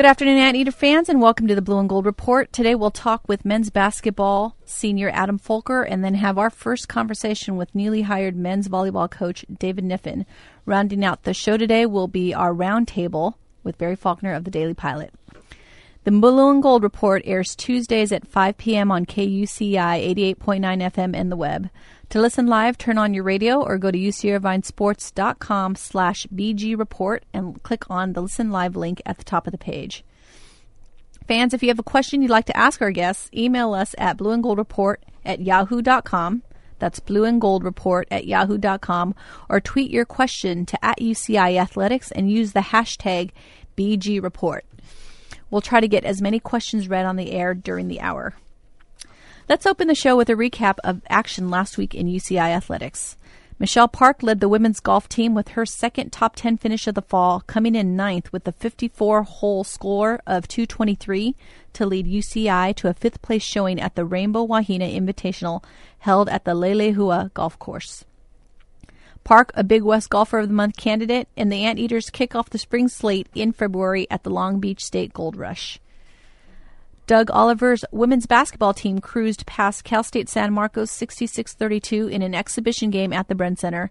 Good afternoon, Anteater fans, and welcome to the Blue and Gold Report. Today we'll talk with men's basketball senior Adam Folker and then have our first conversation with newly hired men's volleyball coach David Kniffen. Rounding out the show today will be our roundtable with Barry Faulkner of the Daily Pilot. The Blue and Gold Report airs Tuesdays at 5 p.m. on KUCI 88.9 FM and the web. To listen live, turn on your radio or go to ucirvinesports.com slash bgreport and click on the Listen Live link at the top of the page. Fans, if you have a question you'd like to ask our guests, email us at blueandgoldreport at yahoo.com. That's blueandgoldreport at yahoo.com or tweet your question to at UCI Athletics and use the hashtag BGReport. We'll try to get as many questions read on the air during the hour. Let's open the show with a recap of action last week in UCI athletics. Michelle Park led the women's golf team with her second top 10 finish of the fall, coming in ninth with a 54 hole score of 223 to lead UCI to a fifth place showing at the Rainbow Wahine Invitational held at the Leilehua Golf Course. Park, a Big West Golfer of the Month candidate, and the Anteaters kick off the spring slate in February at the Long Beach State Gold Rush. Doug Oliver's women's basketball team cruised past Cal State San Marcos 66 32 in an exhibition game at the Bren Center.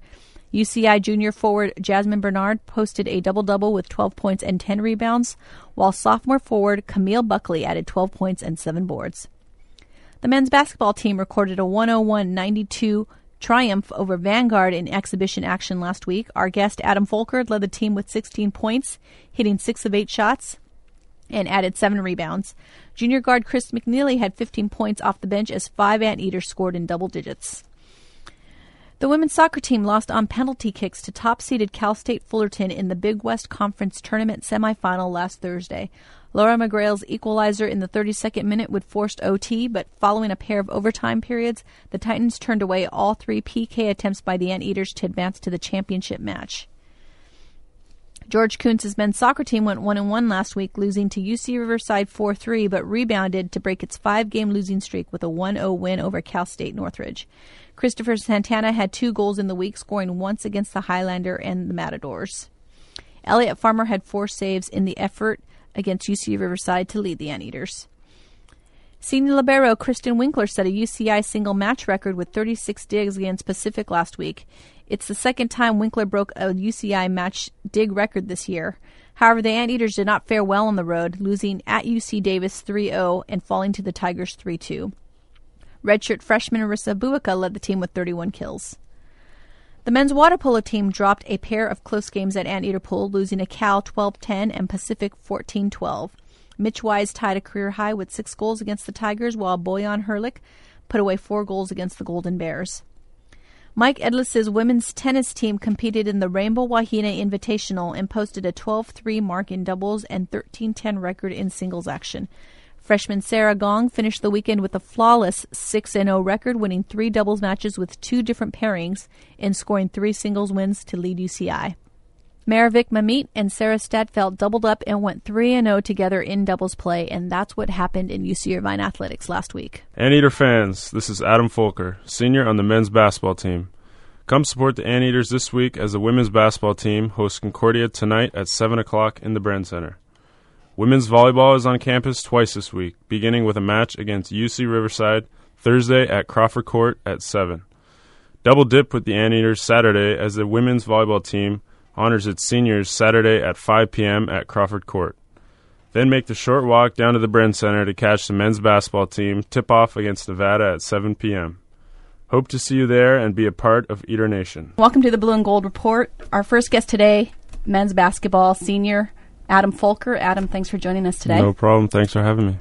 UCI junior forward Jasmine Bernard posted a double double with 12 points and 10 rebounds, while sophomore forward Camille Buckley added 12 points and 7 boards. The men's basketball team recorded a 101 92 triumph over Vanguard in exhibition action last week. Our guest Adam Folker led the team with 16 points, hitting 6 of 8 shots and added seven rebounds. Junior guard Chris McNeely had 15 points off the bench as five Anteaters scored in double digits. The women's soccer team lost on penalty kicks to top seeded Cal State Fullerton in the Big West Conference Tournament semifinal last Thursday. Laura McGrail's equalizer in the 32nd minute would forced OT, but following a pair of overtime periods, the Titans turned away all three PK attempts by the Anteaters to advance to the championship match. George Kuntz's men's soccer team went 1 1 last week, losing to UC Riverside 4 3, but rebounded to break its five game losing streak with a 1 0 win over Cal State Northridge. Christopher Santana had two goals in the week, scoring once against the Highlander and the Matadors. Elliot Farmer had four saves in the effort against UC Riverside to lead the Anteaters. Senior libero Kristen Winkler set a UCI single match record with 36 digs against Pacific last week. It's the second time Winkler broke a UCI match dig record this year. However, the Anteaters did not fare well on the road, losing at UC Davis 3 0 and falling to the Tigers 3 2. Redshirt freshman Arissa Buika led the team with 31 kills. The men's water polo team dropped a pair of close games at Anteater Pool, losing a Cal 12 10 and Pacific 14 12. Mitch Wise tied a career high with six goals against the Tigers, while Boyan Herlich put away four goals against the Golden Bears. Mike Edlis's women's tennis team competed in the Rainbow Wahine Invitational and posted a 12-3 mark in doubles and 13-10 record in singles action. Freshman Sarah Gong finished the weekend with a flawless 6-0 record, winning three doubles matches with two different pairings and scoring three singles wins to lead UCI. Maravik Mamit and Sarah Stadfeld doubled up and went 3 0 together in doubles play, and that's what happened in UC Irvine Athletics last week. Anteater fans, this is Adam Folker, senior on the men's basketball team. Come support the Anteaters this week as the women's basketball team hosts Concordia tonight at 7 o'clock in the Bren Center. Women's volleyball is on campus twice this week, beginning with a match against UC Riverside Thursday at Crawford Court at 7. Double dip with the Anteaters Saturday as the women's volleyball team honors its seniors Saturday at 5 p.m. at Crawford Court. Then make the short walk down to the Bren Center to catch the men's basketball team tip off against Nevada at 7 p.m. Hope to see you there and be a part of Eater Nation. Welcome to the Blue and Gold Report. Our first guest today, men's basketball senior Adam Folker. Adam, thanks for joining us today. No problem. Thanks for having me.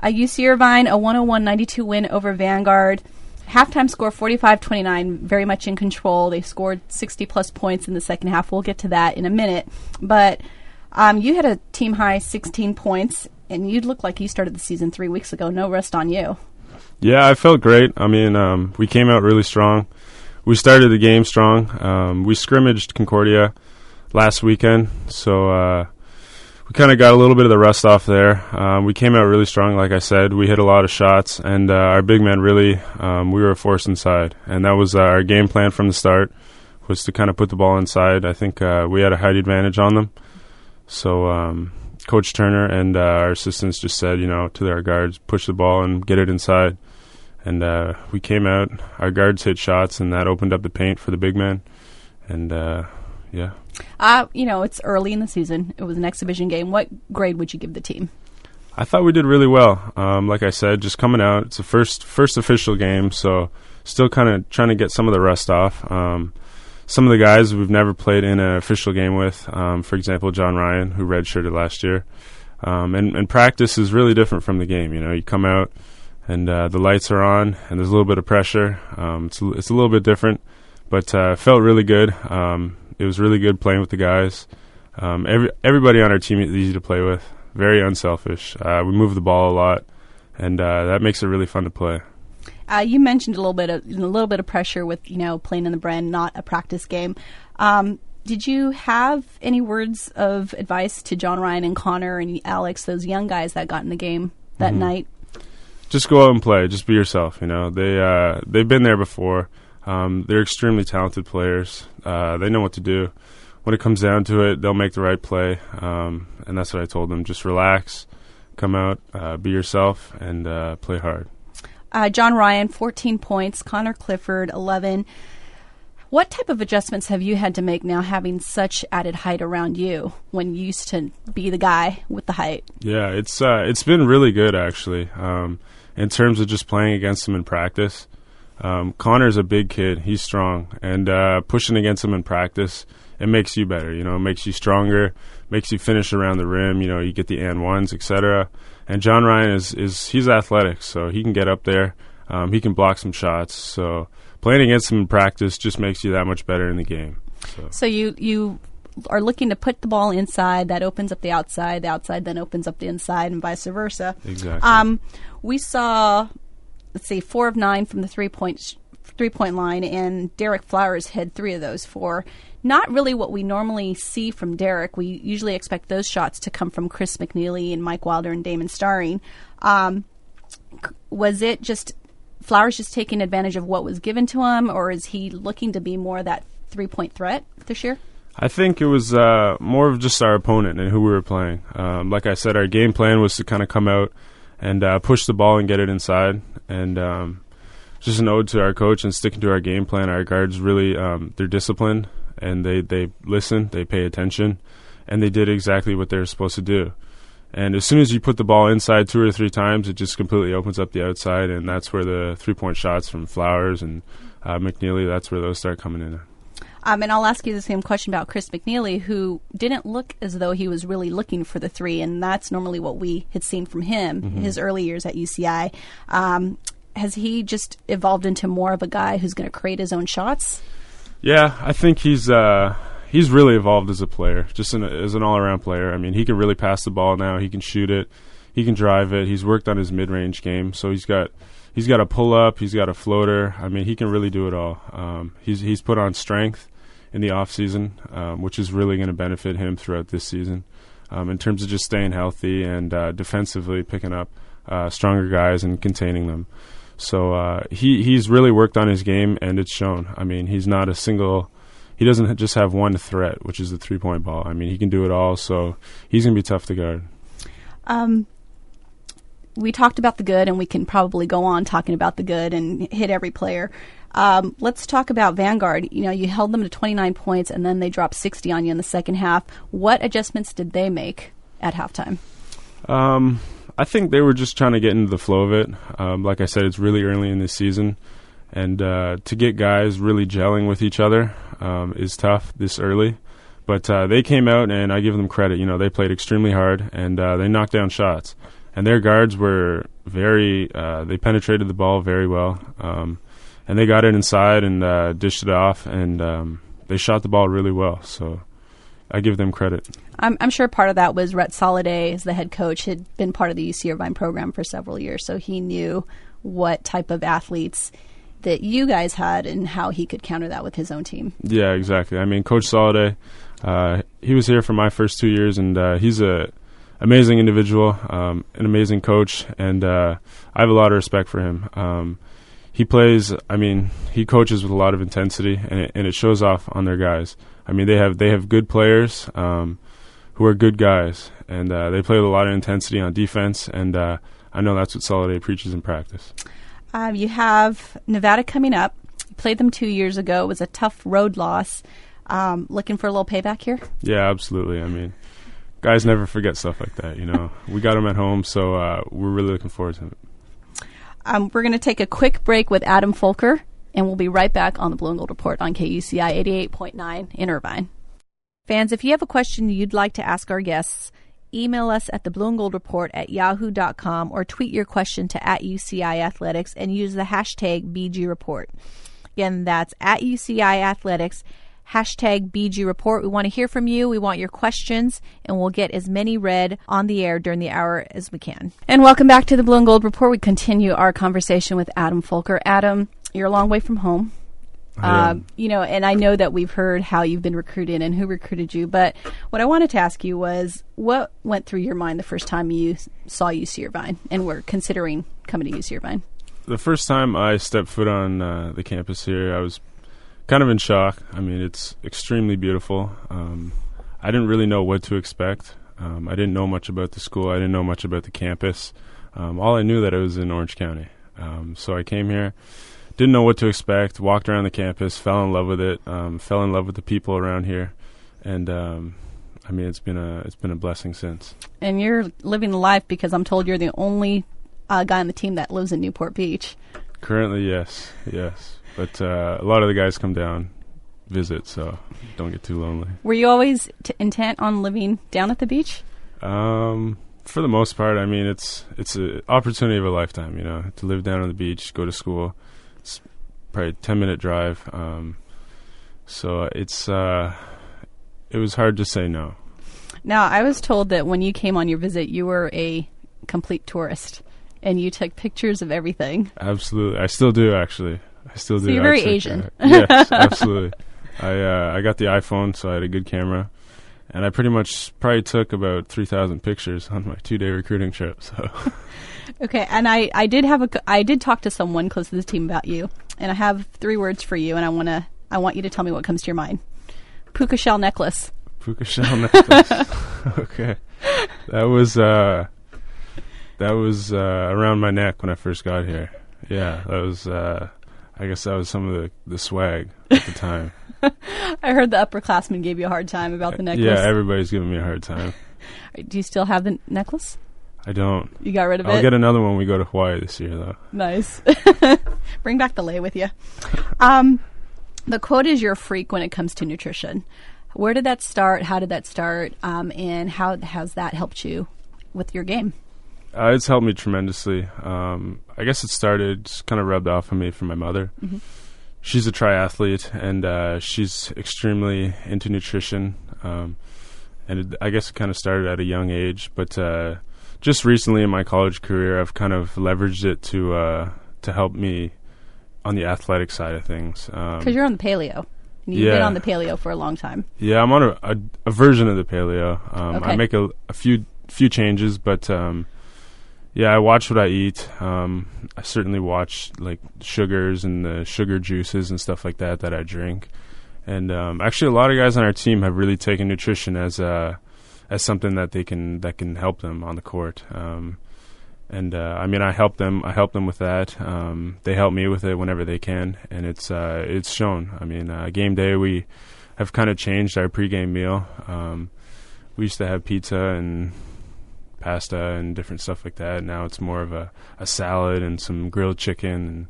Uh, UC Irvine, a 101 92 win over Vanguard halftime score 45-29 very much in control. They scored 60 plus points in the second half. We'll get to that in a minute. But um, you had a team high 16 points and you looked like you started the season three weeks ago. No rest on you. Yeah i felt great. I mean um, we came out really strong. We started the game strong. Um, we scrimmaged concordia last weekend. So uh, we kind of got a little bit of the rust off there. Um, we came out really strong, like I said. We hit a lot of shots, and uh, our big man really, um, we were a force inside, and that was uh, our game plan from the start, was to kind of put the ball inside. I think uh, we had a height advantage on them, so um, Coach Turner and uh, our assistants just said, you know, to our guards, push the ball and get it inside. And uh, we came out, our guards hit shots, and that opened up the paint for the big man. And uh, yeah. Uh, you know, it's early in the season. It was an exhibition game. What grade would you give the team? I thought we did really well. Um, like I said, just coming out, it's the first first official game, so still kind of trying to get some of the rust off. Um, some of the guys we've never played in an official game with, um, for example, John Ryan, who redshirted last year. Um, and, and practice is really different from the game. You know, you come out and uh, the lights are on, and there's a little bit of pressure. Um, it's it's a little bit different, but uh, felt really good. Um, it was really good playing with the guys. Um, every everybody on our team is easy to play with. Very unselfish. Uh, we move the ball a lot, and uh, that makes it really fun to play. Uh, you mentioned a little bit of a little bit of pressure with you know playing in the Bren, not a practice game. Um, did you have any words of advice to John Ryan and Connor and Alex, those young guys that got in the game that mm-hmm. night? Just go out and play. Just be yourself. You know they uh, they've been there before. Um, they're extremely talented players. Uh, they know what to do. When it comes down to it, they'll make the right play, um, and that's what I told them. Just relax, come out, uh, be yourself, and uh, play hard. Uh, John Ryan, 14 points. Connor Clifford, 11. What type of adjustments have you had to make now having such added height around you when you used to be the guy with the height? Yeah, it's uh, it's been really good actually. Um, in terms of just playing against them in practice. Um, Connor's a big kid. He's strong, and uh, pushing against him in practice it makes you better. You know, it makes you stronger, makes you finish around the rim. You know, you get the and ones, etc. And John Ryan is is he's athletic, so he can get up there. Um, he can block some shots. So playing against him in practice just makes you that much better in the game. So, so you you are looking to put the ball inside, that opens up the outside. The outside then opens up the inside, and vice versa. Exactly. Um, we saw, let's see, four of nine from the three point three point line, and Derek Flowers had three of those four. Not really what we normally see from Derek. We usually expect those shots to come from Chris McNeely and Mike Wilder and Damon Starring. Um, was it just Flowers just taking advantage of what was given to him, or is he looking to be more that three point threat this year? I think it was uh, more of just our opponent and who we were playing. Um, like I said, our game plan was to kind of come out and uh, push the ball and get it inside. And um, just an ode to our coach and sticking to our game plan. Our guards really um, they're disciplined and they they listen, they pay attention, and they did exactly what they're supposed to do. And as soon as you put the ball inside two or three times, it just completely opens up the outside, and that's where the three point shots from Flowers and uh, McNeely. That's where those start coming in. Um, and I'll ask you the same question about Chris McNeely, who didn't look as though he was really looking for the three, and that's normally what we had seen from him mm-hmm. his early years at UCI. Um, has he just evolved into more of a guy who's going to create his own shots? Yeah, I think he's uh, he's really evolved as a player, just an, as an all around player. I mean, he can really pass the ball now. He can shoot it. He can drive it. He's worked on his mid range game, so he's got he's got a pull up. He's got a floater. I mean, he can really do it all. Um, he's he's put on strength in the off season, um, which is really going to benefit him throughout this season. Um, in terms of just staying healthy and uh, defensively picking up uh, stronger guys and containing them. So uh, he he's really worked on his game, and it's shown. I mean, he's not a single. He doesn't just have one threat, which is the three point ball. I mean, he can do it all. So he's going to be tough to guard. Um, we talked about the good, and we can probably go on talking about the good and hit every player. Um, let's talk about Vanguard. You know, you held them to 29 points, and then they dropped 60 on you in the second half. What adjustments did they make at halftime? Um, I think they were just trying to get into the flow of it. Um, like I said, it's really early in the season, and uh, to get guys really gelling with each other um, is tough this early. But uh, they came out, and I give them credit. You know, they played extremely hard, and uh, they knocked down shots. And their guards were very. Uh, they penetrated the ball very well, um, and they got it inside and uh, dished it off, and um, they shot the ball really well. So I give them credit. I'm, I'm, sure part of that was Rhett Soliday, as the head coach, had been part of the UC Irvine program for several years, so he knew what type of athletes that you guys had and how he could counter that with his own team. Yeah, exactly. I mean, Coach Soliday, uh, he was here for my first two years, and uh, he's a amazing individual, um, an amazing coach, and uh, I have a lot of respect for him. Um, he plays. I mean, he coaches with a lot of intensity, and it, and it shows off on their guys. I mean, they have they have good players um, who are good guys, and uh, they play with a lot of intensity on defense, and uh, I know that's what Soliday preaches in practice. Um, you have Nevada coming up. You played them two years ago. It was a tough road loss. Um, looking for a little payback here? Yeah, absolutely. I mean, guys never forget stuff like that. You know, we got them at home, so uh, we're really looking forward to it. Um, we're going to take a quick break with Adam Folker, and we'll be right back on the Blue and Gold Report on KUCI 88.9 in Irvine. Fans, if you have a question you'd like to ask our guests, email us at the Blue and Gold Report at yahoo.com or tweet your question to at UCI Athletics and use the hashtag BG Report. Again, that's at UCI Athletics hashtag BG Report. We want to hear from you. We want your questions, and we'll get as many read on the air during the hour as we can. And welcome back to the Blue and Gold Report. We continue our conversation with Adam Folker. Adam, you're a long way from home. Uh, you know, and I know that we've heard how you've been recruited and who recruited you, but what I wanted to ask you was what went through your mind the first time you saw UC Irvine and were considering coming to UC Irvine? The first time I stepped foot on uh, the campus here, I was kind of in shock. I mean, it's extremely beautiful. Um, I didn't really know what to expect. Um, I didn't know much about the school. I didn't know much about the campus. Um, all I knew that it was in Orange County. Um, so I came here, didn't know what to expect. Walked around the campus, fell in love with it. Um, fell in love with the people around here, and um, I mean, it's been a it's been a blessing since. And you're living the life because I'm told you're the only uh, guy on the team that lives in Newport Beach. Currently, yes, yes. But uh, a lot of the guys come down, visit, so don't get too lonely. Were you always t- intent on living down at the beach? Um, for the most part, I mean, it's it's an opportunity of a lifetime. You know, to live down on the beach, go to school. It's probably a ten minute drive. Um, so it's uh, it was hard to say no. Now, I was told that when you came on your visit, you were a complete tourist and you took pictures of everything. Absolutely, I still do actually. I still So do. you're I very Asian. yes, absolutely. I uh, I got the iPhone, so I had a good camera, and I pretty much probably took about three thousand pictures on my two day recruiting trip. So Okay, and I, I did have a I did talk to someone close to this team about you, and I have three words for you, and I wanna I want you to tell me what comes to your mind. Puka shell necklace. puka shell necklace. okay, that was uh, that was uh, around my neck when I first got here. Yeah, that was. Uh, I guess that was some of the the swag at the time. I heard the upperclassmen gave you a hard time about the necklace. Yeah, everybody's giving me a hard time. Do you still have the necklace? I don't. You got rid of it? I'll get another one when we go to Hawaii this year, though. Nice. Bring back the lei with you. Um, the quote is "You're a freak" when it comes to nutrition. Where did that start? How did that start? Um, and how has that helped you with your game? Uh, it's helped me tremendously. Um, I guess it started kind of rubbed off on me from my mother. She's a triathlete, and uh, she's extremely into nutrition. Um, and it, I guess it kind of started at a young age, but uh, just recently in my college career, I've kind of leveraged it to uh, to help me on the athletic side of things. Um, Because you're on the paleo. You've been on the paleo for a long time. Yeah, I'm on a, a, a version of the paleo. Um, Okay. I make a, a few few changes, but um, yeah, I watch what I eat. Um, I certainly watch like sugars and the sugar juices and stuff like that that I drink. And um, actually, a lot of guys on our team have really taken nutrition as a as something that they can that can help them on the court. Um, and uh, I mean, I help them. I help them with that. Um, they help me with it whenever they can, and it's uh, it's shown. I mean, uh, game day we have kind of changed our pregame meal. Um, we used to have pizza and pasta and different stuff like that. Now it's more of a, a salad and some grilled chicken. And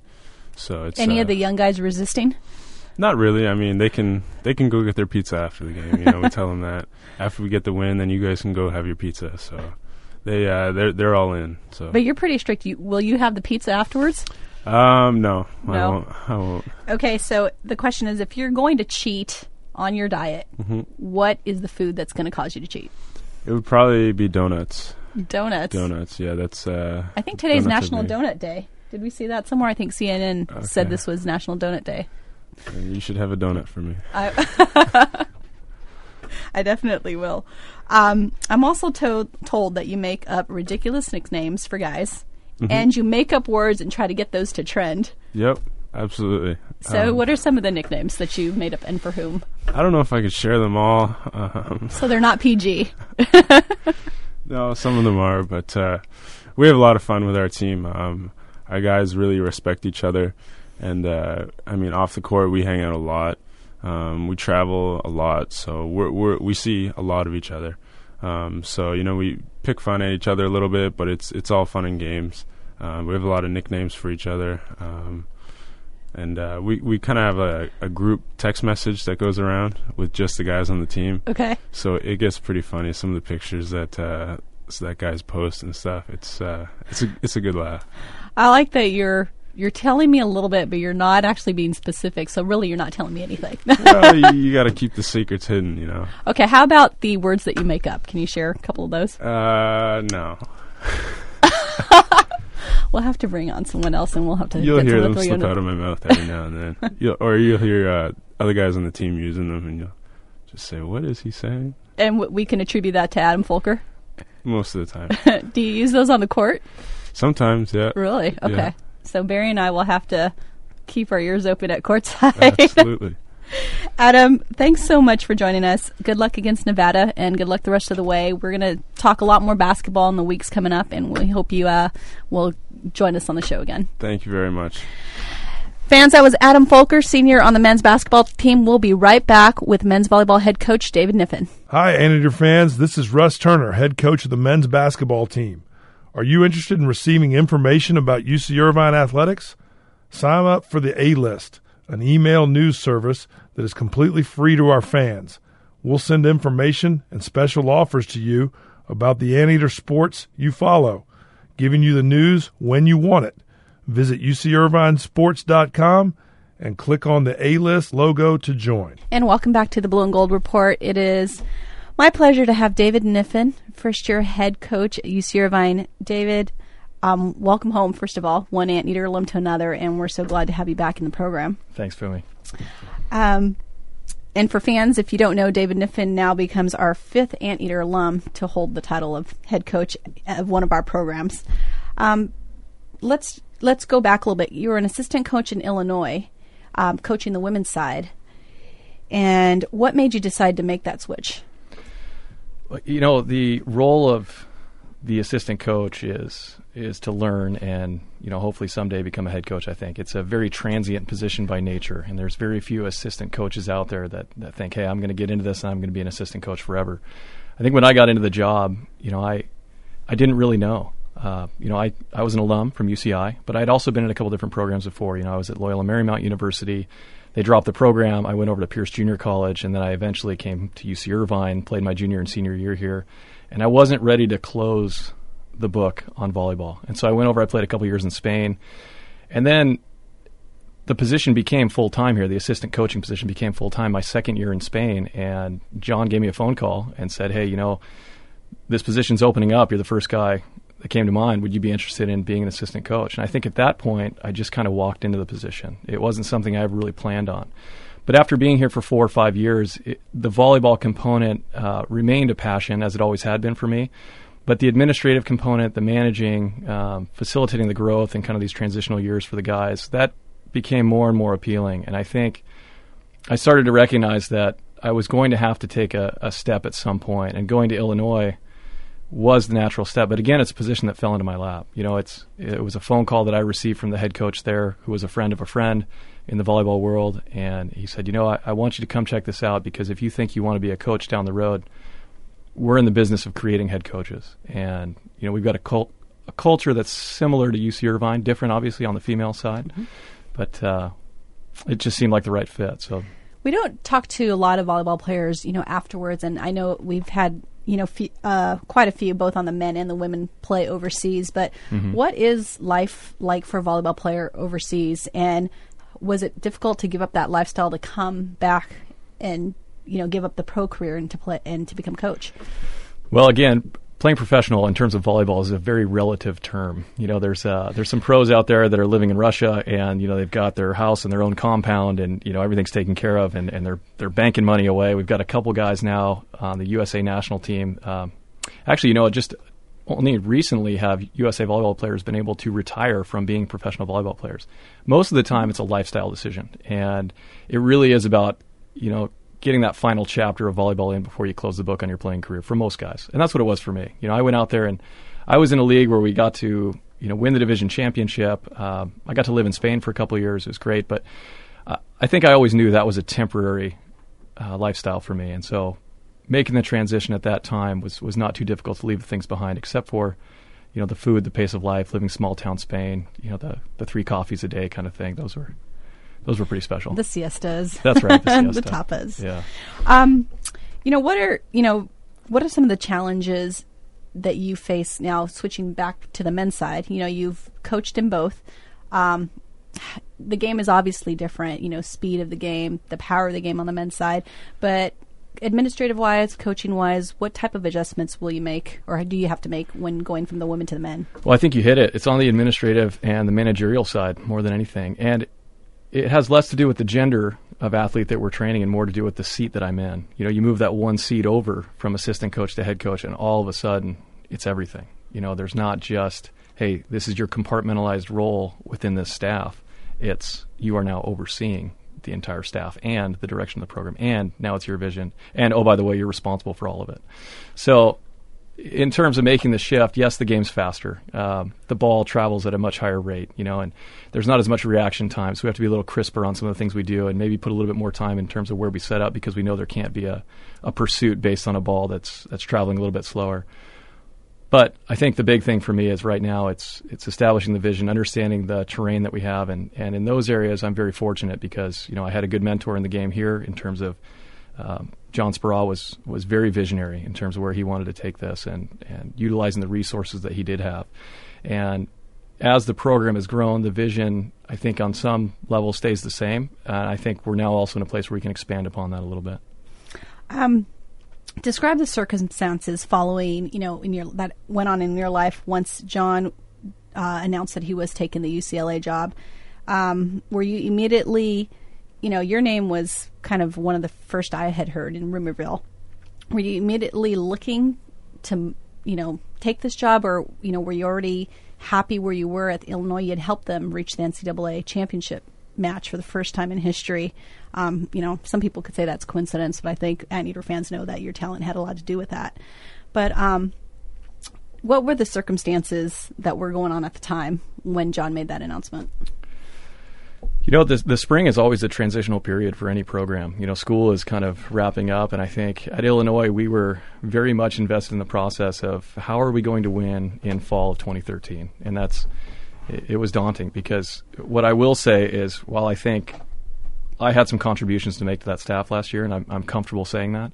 so it's Any uh, of the young guys resisting? not really. I mean, they can they can go get their pizza after the game. You know, we tell them that after we get the win, then you guys can go have your pizza. So they uh, they're they're all in. So But you're pretty strict. You, will you have the pizza afterwards? um no, I No? won't. I won't. Okay, so the question is if you're going to cheat on your diet, Mm-hmm. what is the food that's going to cause you to cheat? It would probably be donuts. Donuts. Donuts. Yeah, that's. Uh, I think today's National. Donut Day. Did we see that somewhere? I think CNN said this was National Donut Day. You should have a donut for me. I, I definitely will. Um, I'm also to- told that you make up ridiculous nicknames for guys, Mm-hmm. and you make up words and try to get those to trend. Yep, absolutely. So, Um, what are some of the nicknames that you've made up, and for whom? I don't know if I could share them all. Um, So they're not PG. no, some of them are, but uh, we have a lot of fun with our team. Um, our guys really respect each other, and uh, I mean, off the court, we hang out a lot. Um, we travel a lot, so we're, we're, we see a lot of each other. Um, so you know, we pick fun at each other a little bit, but it's it's all fun and games. Uh, we have a lot of nicknames for each other. Um, and uh, we we kind of have a, a group text message that goes around with just the guys on the team. Okay. So it gets pretty funny. Some of the pictures that uh, that guys post and stuff. It's uh, it's a it's a good laugh. I like that you're you're telling me a little bit, but you're not actually being specific. So really, you're not telling me anything. well, you, you got to keep the secrets hidden, you know. Okay. How about the words that you make up? Can you share a couple of those? Uh, no. We'll have to bring on someone else, and we'll have to. You'll hear them slip out of my mouth every now and then. you'll, or you'll hear uh, other guys on the team using them, and you'll just say, "What is he saying?" and w- we can attribute that to Adam Folker. Most of the time. Do you use those on the court? Sometimes, yeah. Really? Okay. Yeah. So Barry and I will have to keep our ears open at courtside. Absolutely. Adam, thanks so much for joining us. Good luck against Nevada, and good luck the rest of the way. We're going to talk a lot more basketball in the weeks coming up, and we hope you uh, will join us on the show again. Thank you very much. Fans, that was Adam Folker, senior on the men's basketball team. We'll be right back with men's volleyball head coach David Kniffen. Hi, Anteater fans. This is Russ Turner, head coach of the men's basketball team. Are you interested in receiving information about UC Irvine athletics? Sign up for the A List, an email news service that is completely free to our fans. We'll send information and special offers to you about the Anteater sports you follow, giving you the news when you want it. Visit UCIrvinesports.com and click on the A List logo to join. And welcome back to the Blue and Gold Report. It is my pleasure to have David Kniffen, first year head coach at UC Irvine. David, um, welcome home, first of all, one anteater alum to another, and we're so glad to have you back in the program. Thanks, Fumi. Um, and for fans, if you don't know, David Kniffen now becomes our fifth Anteater alum to hold the title of head coach of one of our programs. Um, let's let's go back a little bit. You were an assistant coach in Illinois, um, coaching the women's side. And what made you decide to make that switch? You know, the role of the assistant coach is is to learn and you know hopefully someday become a head coach. I think it's a very transient position by nature, and there's very few assistant coaches out there that that think, hey, I'm going to get into this and I'm going to be an assistant coach forever. I think when I got into the job, you know, I I didn't really know. Uh, you know, I, I was an alum from UCI, but I'd also been in a couple different programs before. You know, I was at Loyola Marymount University. They dropped the program. I went over to Pierce Junior College, and then I eventually came to UC Irvine, played my junior and senior year here. And I wasn't ready to close the book on volleyball. And so I went over, I played a couple years in Spain. And then the position became full time here. The assistant coaching position became full time my second year in Spain. And John gave me a phone call and said, Hey, you know, this position's opening up. You're the first guy that came to mind. Would you be interested in being an assistant coach? And I think at that point, I just kind of walked into the position. It wasn't something I ever really planned on. But after being here for four or five years, it, the volleyball component uh, remained a passion, as it always had been for me. But the administrative component, the managing, um, facilitating the growth, and kind of these transitional years for the guys, that became more and more appealing. And I think I started to recognize that I was going to have to take a, a step at some point, and going to Illinois was the natural step. But again, it's a position that fell into my lap. You know, it's it was a phone call that I received from the head coach there, who was a friend of a friend in the volleyball world, and he said, "You know, I, I want you to come check this out because if you think you want to be a coach down the road, we're in the business of creating head coaches, and you know, we've got a cult." A culture that's similar to UC Irvine, different obviously on the female side, but uh, it just seemed like the right fit. So We don't talk to a lot of volleyball players, you know, afterwards, and I know we've had you know fe- uh, quite a few, both on the men and the women, play overseas. But what is life like for a volleyball player overseas? And was it difficult to give up that lifestyle to come back and you know give up the pro career and to play and to become coach? Well, again, playing professional in terms of volleyball is a very relative term. You know, there's uh, there's some pros out there that are living in Russia, and you know they've got their house and their own compound, and you know everything's taken care of, and, and they're they're banking money away. We've got a couple guys now on the USA national team. Um, actually, you know, just only recently have USA volleyball players been able to retire from being professional volleyball players. Most of the time, it's a lifestyle decision, and it really is about you know getting that final chapter of volleyball in before you close the book on your playing career for most guys, and that's what it was for me. You know, I went out there and I was in a league where we got to you know win the division championship. Uh, I got to live in Spain for a couple of years; it was great, but uh, I think I always knew that was a temporary uh, lifestyle for me, and so making the transition at that time was was not too difficult to leave the things behind, except for you know the food, the pace of life, living small town Spain, you know the the three coffees a day kind of thing. Those were those were pretty special. The siestas. That's right. The, siesta. the tapas. Yeah. Um, you know what are you know what are some of the challenges that you face now? Switching back to the men's side, you know you've coached in both. Um, the game is obviously different. You know, speed of the game, the power of the game on the men's side, but administrative wise, coaching wise, what type of adjustments will you make or do you have to make when going from the women to the men? Well, I think you hit it. It's on the administrative and the managerial side more than anything. And it has less to do with the gender of athlete that we're training and more to do with the seat that I'm in. You know, you move that one seat over from assistant coach to head coach and all of a sudden it's everything. You know, there's not just, hey, this is your compartmentalized role within this staff. It's you are now overseeing the entire staff and the direction of the program, and now it's your vision. And oh, by the way, you're responsible for all of it. So, in terms of making the shift, yes, the game's faster. Um, the ball travels at a much higher rate, you know, and there's not as much reaction time, so we have to be a little crisper on some of the things we do, and maybe put a little bit more time in terms of where we set up because we know there can't be a, a pursuit based on a ball that's that's traveling a little bit slower. But I think the big thing for me is right now it's it's establishing the vision, understanding the terrain that we have, and, and in those areas I'm very fortunate because you know I had a good mentor in the game here in terms of um, John Speraw was was very visionary in terms of where he wanted to take this and and utilizing the resources that he did have, and as the program has grown, the vision I think on some level stays the same. Uh, I think we're now also in a place where we can expand upon that a little bit. Um, describe the circumstances following, you know, in your that went on in your life once John uh, announced that he was taking the UCLA job. Um, were you immediately, you know, your name was kind of one of the first I had heard in Rumorville. Were you immediately looking to, you know, take this job, or you know, were you already happy where you were at Illinois? You had helped them reach the NCAA championship match for the first time in history. Um, you know, some people could say that's coincidence, but I think Anteater fans know that your talent had a lot to do with that. But um, what were the circumstances that were going on at the time when John made that announcement? You know, the, the spring is always a transitional period for any program. You know, school is kind of wrapping up, and I think at Illinois we were very much invested in the process of how are we going to win in fall of 2013, and that's it, it was daunting because what I will say is while I think I had some contributions to make to that staff last year, and I'm, I'm comfortable saying that.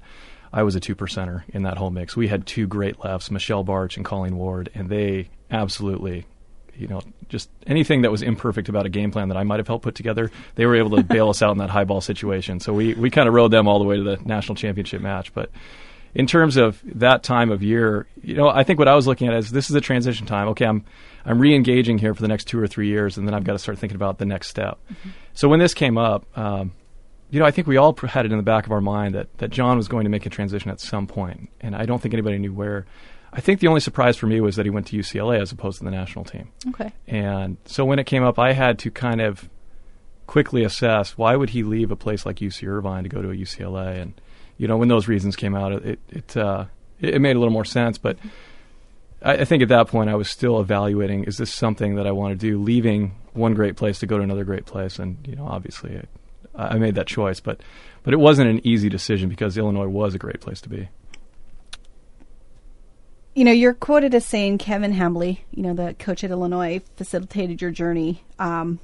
I was a two percenter in that whole mix. We had two great lefts, Michelle Bartsch and Colleen Ward, and they absolutely, you know, just anything that was imperfect about a game plan that I might have helped put together, they were able to bail us out in that high ball situation. So we, we kind of rode them all the way to the national championship match. But in terms of that time of year, you know, I think what I was looking at is this is a transition time. Okay, I'm I'm re-engaging here for the next two or three years, and then I've got to start thinking about the next step. Mm-hmm. So when this came up, um, you know, I think we all had it in the back of our mind that that John was going to make a transition at some point, and I don't think anybody knew where. I think the only surprise for me was that he went to UCLA as opposed to the national team. Okay. And so when it came up, I had to kind of quickly assess why would he leave a place like UC Irvine to go to a UCLA, and you know, when those reasons came out, it it uh, it made a little more sense, but. Mm-hmm I, I, think at that point I was still evaluating: is this something that I want to do? Leaving one great place to go to another great place, and you know, obviously, I, I made that choice. But but it wasn't an easy decision because Illinois was a great place to be. You know, you're quoted as saying Kevin Hambly, you know, the coach at Illinois, facilitated your journey um,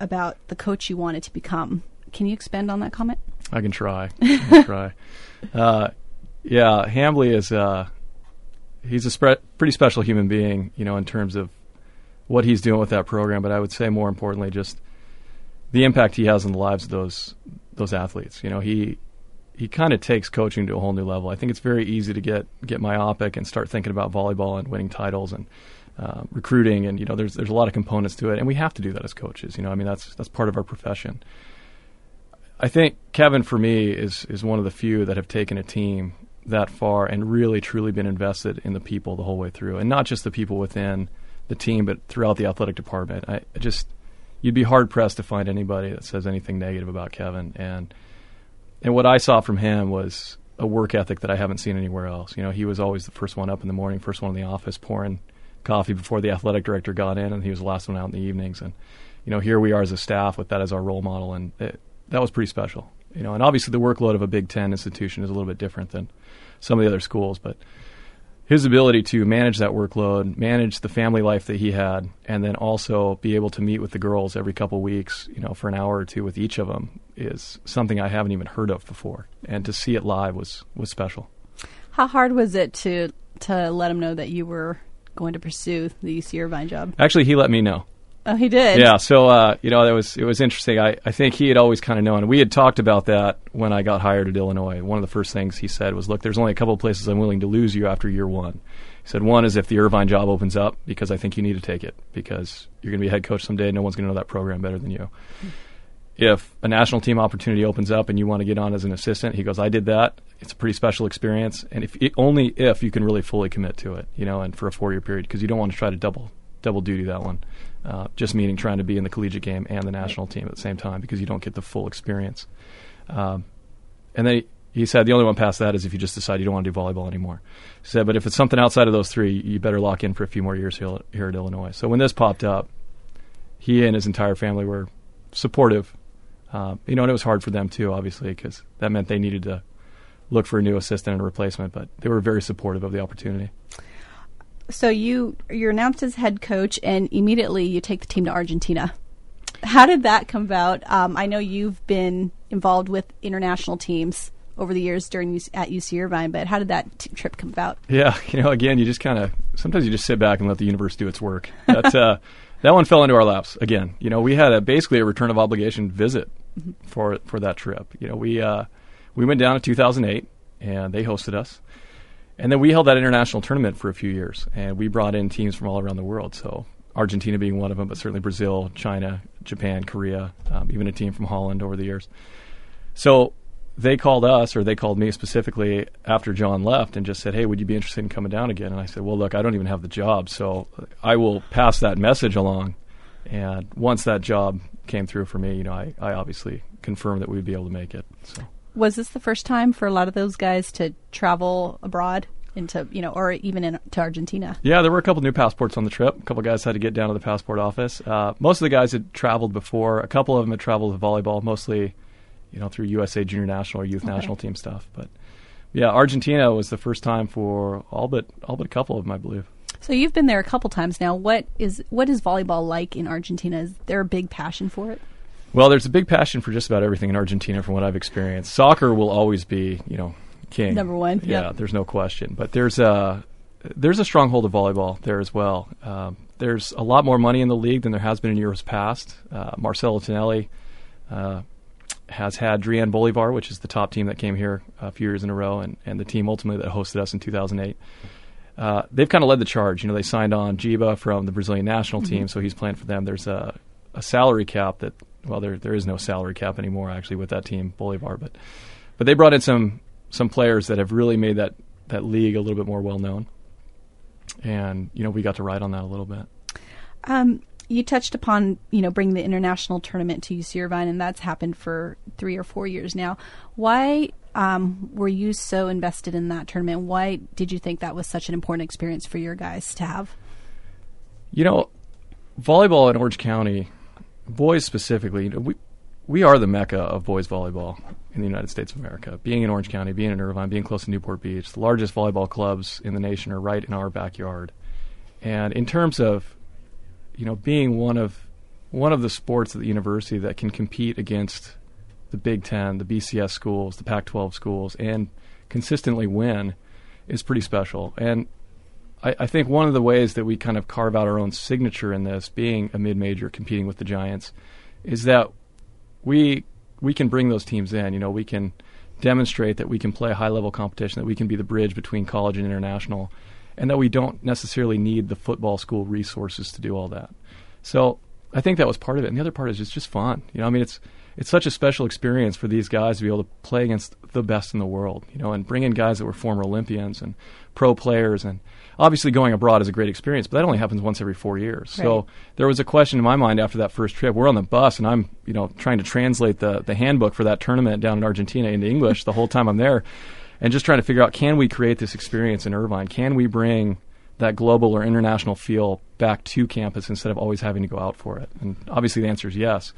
about the coach you wanted to become. Can you expand on that comment? I can try. I can try. Uh, yeah, Hambly is. Uh, he's a spe- pretty special human being, you know, in terms of what he's doing with that program. But I would say more importantly, just the impact he has on the lives of those those athletes. You know, he he kind of takes coaching to a whole new level. I think it's very easy to get get myopic and start thinking about volleyball and winning titles and uh, recruiting, and you know, there's there's a lot of components to it, and we have to do that as coaches. You know, I mean, that's that's part of our profession. I think Kevin, for me, is is one of the few that have taken a team that far and really truly been invested in the people the whole way through, and not just the people within the team, but throughout the athletic department. I, just you'd be hard pressed to find anybody that says anything negative about Kevin, and and what I saw from him was a work ethic that I haven't seen anywhere else. You know, he was always the first one up in the morning, first one in the office, pouring coffee before the athletic director got in, and he was the last one out in the evenings. And you know, here we are as a staff with that as our role model, and it, that was pretty special. You know, and obviously the workload of a Big Ten institution is a little bit different than some of the other schools, but his ability to manage that workload, manage the family life that he had, and then also be able to meet with the girls every couple weeks, you know, for an hour or two with each of them is something I haven't even heard of before. And to see it live was was special. How hard was it to to let him know that you were going to pursue the UC Irvine job? Actually, he let me know. Oh, he did. Yeah, so uh, you know that was it was interesting. I, I think he had always kind of known. We had talked about that when I got hired at Illinois. One of the first things he said was, "Look, there's only a couple of places I'm willing to lose you after year one." He said, "One is if the Irvine job opens up because I think you need to take it because you're going to be head coach someday. No one's going to know that program better than you." If a national team opportunity opens up and you want to get on as an assistant, he goes, "I did that. It's a pretty special experience, and if only if you can really fully commit to it, you know, and for a four year period because you don't want to try to double double duty that one." Uh, just meaning trying to be in the collegiate game and the national team at the same time because you don't get the full experience. Um, and then he, he, said the only one past that is if you just decide you don't want to do volleyball anymore. He said, but if it's something outside of those three, you better lock in for a few more years here, here at Illinois. So when this popped up, he and his entire family were supportive. Uh, you know, and it was hard for them too, obviously, because that meant they needed to look for a new assistant and a replacement. But they were very supportive of the opportunity so you you're announced as head coach, and immediately you take the team to Argentina. How did that come about? Um, I know you've been involved with international teams over the years during at UC Irvine, but how did that t- trip come about? Yeah, you know, again, you just kind of sometimes you just sit back and let the universe do its work. That uh, that one fell into our laps again. You know, we had a, basically a return of obligation visit mm-hmm. for for that trip. You know, we uh, we went down in 2008 and they hosted us. And then we held that international tournament for a few years, and we brought in teams from all around the world. So Argentina being one of them, but certainly Brazil, China, Japan, Korea, um, even a team from Holland over the years. So they called us, or they called me specifically after John left, and just said, "Hey, would you be interested in coming down again?" And I said, "Well, look, I don't even have the job, so I will pass that message along." And once that job came through for me, you know, I, I obviously confirmed that we would be able to make it. So was this the first time for a lot of those guys to travel abroad into you know or even in, to Argentina? Yeah, there were a couple new passports on the trip. A couple guys had to get down to the passport office. Uh, most of the guys had traveled before. A couple of them had traveled with volleyball, mostly you know through USA Junior National or Youth okay. National Team stuff. But yeah, Argentina was the first time for all but all but a couple of them, I believe. So you've been there a couple times now. What is what is volleyball like in Argentina? Is there a big passion for it? Well, there's a big passion for just about everything in Argentina, from what I've experienced. Soccer will always be, you know, king. Number one. Yeah, yep. there's no question. But there's a there's a stronghold of volleyball there as well. Um, there's a lot more money in the league than there has been in years past. Uh, Marcelo Tinelli uh, has had Drean Bolivar, which is the top team that came here a few years in a row, and, and the team ultimately that hosted us in 2008. Uh, they've kind of led the charge. You know, they signed on Giba from the Brazilian national mm-hmm. team, so he's playing for them. There's a, a salary cap that well, there there is no salary cap anymore actually with that team Bolivar, but but they brought in some some players that have really made that that league a little bit more well known, and you know we got to ride on that a little bit. Um, you touched upon you know bringing the international tournament to UC Irvine, and that's happened for three or four years now. Why um, were you so invested in that tournament? Why did you think that was such an important experience for your guys to have? You know, volleyball in Orange County boys specifically, we we are the mecca of boys volleyball in the United States of America. Being in Orange County, being in Irvine, being close to Newport Beach, the largest volleyball clubs in the nation are right in our backyard. And in terms of, you know, being one of one of the sports at the university that can compete against the Big Ten, the BCS schools, the Pac-12 schools, and consistently win, is pretty special. And I, I, think one of the ways that we kind of carve out our own signature in this, being a mid-major competing with the Giants, is that we we can bring those teams in. You know, we can demonstrate that we can play high-level competition, that we can be the bridge between college and international, and that we don't necessarily need the football school resources to do all that. So I think that was part of it, and the other part is it's just fun. You know, I mean, it's it's such a special experience for these guys to be able to play against the best in the world. You know, and bring in guys that were former Olympians and pro players and obviously going abroad is a great experience, but that only happens once every four years. Right. So there was a question in my mind after that first trip. We're on the bus, and I'm you know trying to translate the the handbook for that tournament down in Argentina into English the whole time I'm there, and just trying to figure out can we create this experience in Irvine? Can we bring that global or international feel back to campus instead of always having to go out for it? And obviously the answer is yes.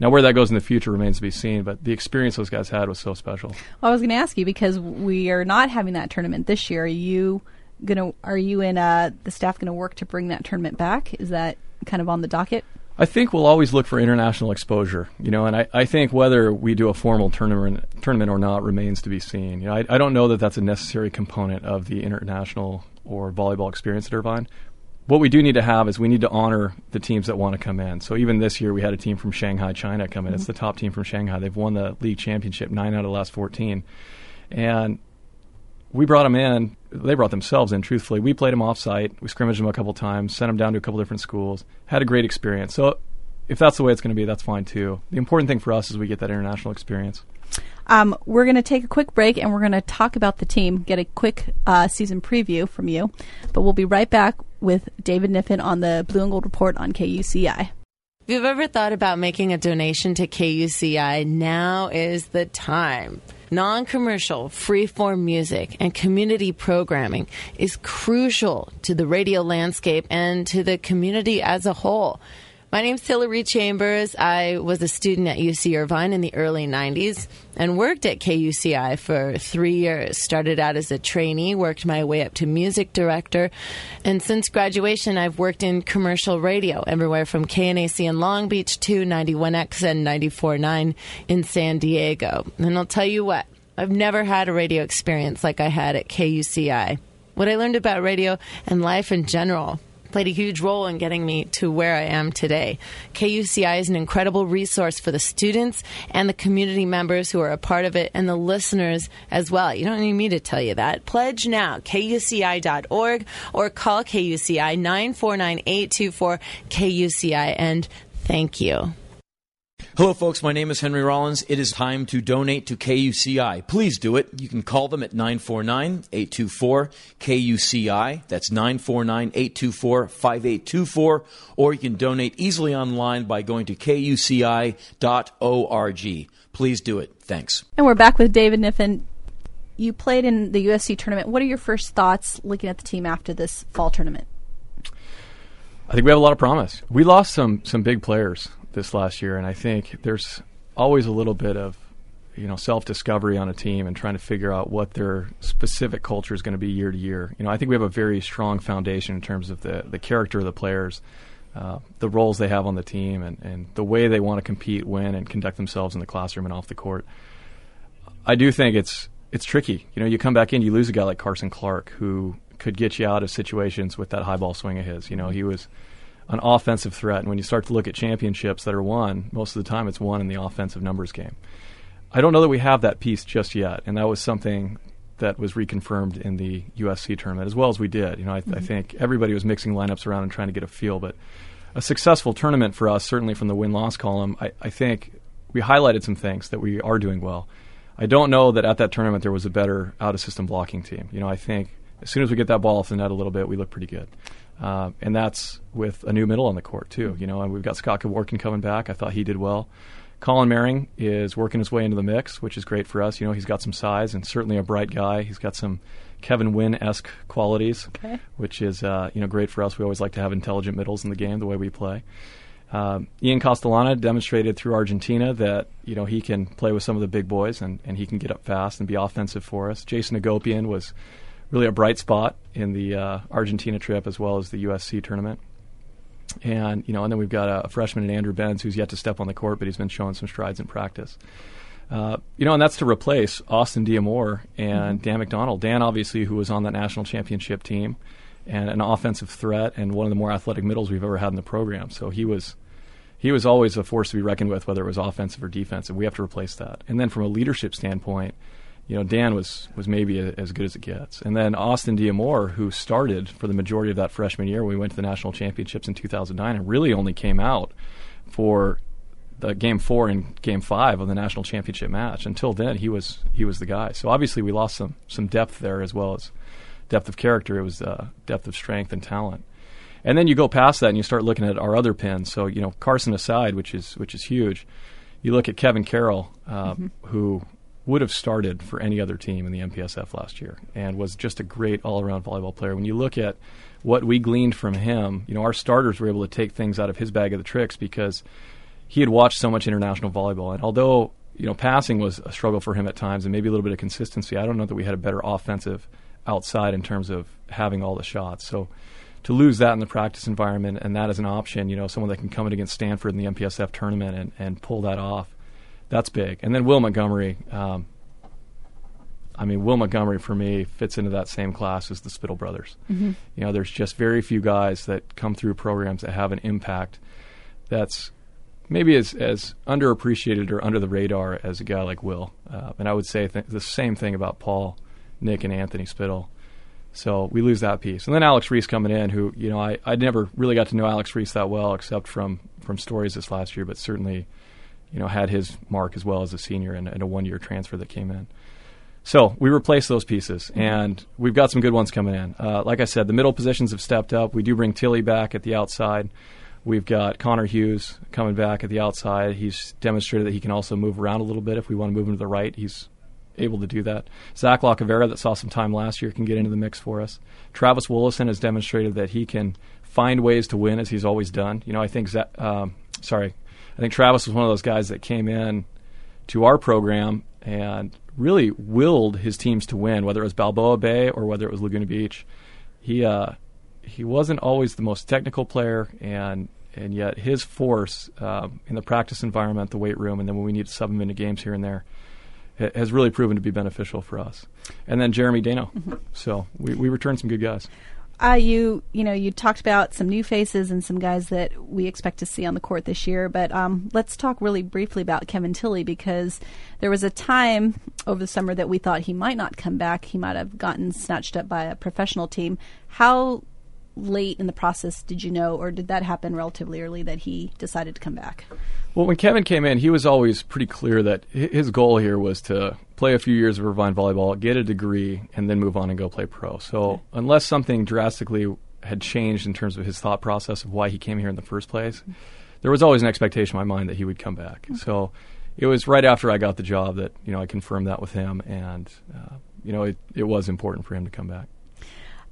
Now, where that goes in the future remains to be seen, but the experience those guys had was so special. Well, I was going to ask you because we are not having that tournament this year. Are you gonna? Are you in uh, the staff going to work to bring that tournament back? Is that kind of on the docket? I think we'll always look for international exposure, you know, and I, I think whether we do a formal tournament tournament or not remains to be seen. You know, I, I don't know that that's a necessary component of the international or volleyball experience at Irvine. What we do need to have is we need to honor the teams that want to come in. So even this year, we had a team from Shanghai, China, come in. It's the top team from Shanghai. They've won the league championship nine out of the last 14. And we brought them in. They brought themselves in. Truthfully, we played them off site. We scrimmaged them a couple times, sent them down to a couple different schools. Had a great experience. So, if that's the way it's going to be, that's fine too. The important thing for us is we get that international experience. Um, we're going to take a quick break and we're going to talk about the team, get a quick uh, season preview from you. But we'll be right back with David Kniffin on the Blue and Gold Report on KUCI. If you've ever thought about making a donation to KUCI, now is the time. Non commercial, free-form music and community programming is crucial to the radio landscape and to the community as a whole. My name's Hillary Chambers. I was a student at UC Irvine in the early 90s and worked at KUCI for three years. Started out as a trainee, worked my way up to music director, and since graduation, I've worked in commercial radio, everywhere from KNAC in Long Beach to 91X and 94.9 in San Diego. And I'll tell you what, I've never had a radio experience like I had at KUCI. What I learned about radio and life in general played a huge role in getting me to where I am today. KUCI is an incredible resource for the students and the community members who are a part of it and the listeners as well. You don't need me to tell you that. Pledge now, kuci.org or call KUCI 949-824 KUCI and thank you. Hello, folks. My name is Henry Rollins. It is time to donate to KUCI. Please do it. You can call them at 949 824 KUCI. That's 949 824 5824. Or you can donate easily online by going to kuci.org. Please do it. Thanks. And we're back with David Kniffin. You played in the USC tournament. What are your first thoughts looking at the team after this fall tournament? I think we have a lot of promise. We lost some some big players this last year, and I think there's always a little bit of you know self discovery on a team and trying to figure out what their specific culture is going to be year to year. You know, I think we have a very strong foundation in terms of the the character of the players, uh, the roles they have on the team, and, and the way they want to compete, win, and conduct themselves in the classroom and off the court. I do think it's it's tricky. You know, you come back in, you lose a guy like Carson Clark who could get you out of situations with that high ball swing of his. You know, he was an offensive threat. And when you start to look at championships that are won, most of the time it's won in the offensive numbers game. I don't know that we have that piece just yet, and that was something that was reconfirmed in the USC tournament as well as we did. You know, I, mm-hmm. I think everybody was mixing lineups around and trying to get a feel, but a successful tournament for us, certainly from the win loss column, I, I think we highlighted some things that we are doing well. I don't know that at that tournament there was a better out of system blocking team. You know, I think as soon as we get that ball off the net a little bit, we look pretty good. Uh, and that's with a new middle on the court too. You know, and we've got Scott Kevorkian coming back. I thought he did well. Colin Maring is working his way into the mix, which is great for us. You know, he's got some size and certainly a bright guy. He's got some Kevin Wynn esque qualities, okay. which is uh, you know great for us. We always like to have intelligent middles in the game, the way we play. Um, Ian Castellana demonstrated through Argentina that you know he can play with some of the big boys and, and he can get up fast and be offensive for us. Jason Agopian was really a bright spot in the uh, Argentina trip as well as the USC tournament. And you know, and then we've got a, a, freshman in Andrew Benz who's yet to step on the court, but he's been showing some strides in practice. Uh, you know, and that's to replace Austin Diamore and mm-hmm. Dan McDonald. Dan, obviously, who was on that national championship team and an offensive threat and one of the more athletic middles we've ever had in the program. So he was he was always a force to be reckoned with, whether it was offensive or defensive. We have to replace that. And then from a leadership standpoint, you know, Dan was was maybe a, as good as it gets. And then Austin Diamore, who started for the majority of that freshman year, we went to the national championships in 2009, and really only came out for the game four and game five of the national championship match. Until then, he was he was the guy. So obviously, we lost some some depth there as well as depth of character; it was uh, depth of strength and talent. And then you go past that and you start looking at our other pins. So you know, Carson aside, which is which is huge. You look at Kevin Carroll, uh, mm-hmm. who would have started for any other team in the MPSF last year and was just a great all-around volleyball player. When you look at what we gleaned from him, you know, our starters were able to take things out of his bag of the tricks because he had watched so much international volleyball. And although you know passing was a struggle for him at times and maybe a little bit of consistency, I don't know that we had a better offensive outside in terms of having all the shots. So to lose that in the practice environment and that as an option, you know, someone that can come in against Stanford in the MPSF tournament and, and pull that off, that's big. And then Will Montgomery, um, I mean, Will Montgomery for me fits into that same class as the Spittle brothers. Mm-hmm. You know, there's just very few guys that come through programs that have an impact that's maybe as, as underappreciated or under the radar as a guy like Will. Uh, and I would say th- the same thing about Paul, Nick, and Anthony Spittle. So we lose that piece. And then Alex Reese coming in, who, you know, I, I never really got to know Alex Reese that well except from, from stories this last year, but certainly, you know, had his mark as well as a senior and, and a one year transfer that came in. So we replace those pieces, mm-hmm. and we've got some good ones coming in. Uh, like I said, the middle positions have stepped up. We do bring Tilly back at the outside. We've got Connor Hughes coming back at the outside. He's demonstrated that he can also move around a little bit if we want to move him to the right. He's able to do that. Zach Lacavera, that saw some time last year, can get into the mix for us. Travis Wollison has demonstrated that he can find ways to win as he's always done. You know, I think, um, sorry, I think Travis was one of those guys that came in to our program and really willed his teams to win, whether it was Balboa Bay or whether it was Laguna Beach. He uh, he wasn't always the most technical player, and and yet his force uh, in the practice environment, the weight room, and then when we need to sub him into games here and there, has really proven to be beneficial for us. And then Jeremy Dano. Mm-hmm. So we, we returned some good guys. Uh, you you know you talked about some new faces and some guys that we expect to see on the court this year, but um, let's talk really briefly about Kevin Tilly because there was a time over the summer that we thought he might not come back. He might have gotten snatched up by a professional team. How late in the process did you know, or did that happen relatively early that he decided to come back? Well, when Kevin came in, he was always pretty clear that his goal here was to play a few years of Irvine volleyball, get a degree, and then move on and go play pro. So, unless something drastically had changed in terms of his thought process of why he came here in the first place, there was always an expectation in my mind that he would come back. So, it was right after I got the job that you know I confirmed that with him, and uh, you know it, it was important for him to come back.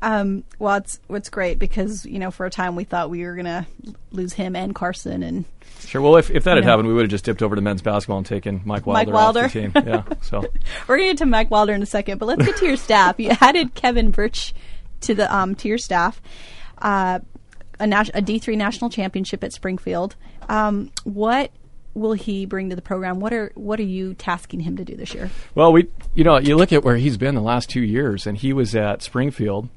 Um, well, it's it's great because you know for a time we thought we were gonna lose him and Carson and sure. Well, if, if that had know. happened, we would have just dipped over to men's basketball and taken Mike Wilder, Mike Wilder. off the team. Yeah, so we're gonna get to Mike Wilder in a second, but let's get to your staff. You added Kevin Birch to the um, to your staff. Uh, a, a D three national championship at Springfield. Um, what will he bring to the program? What are what are you tasking him to do this year? Well, we you know you look at where he's been the last two years, and he was at Springfield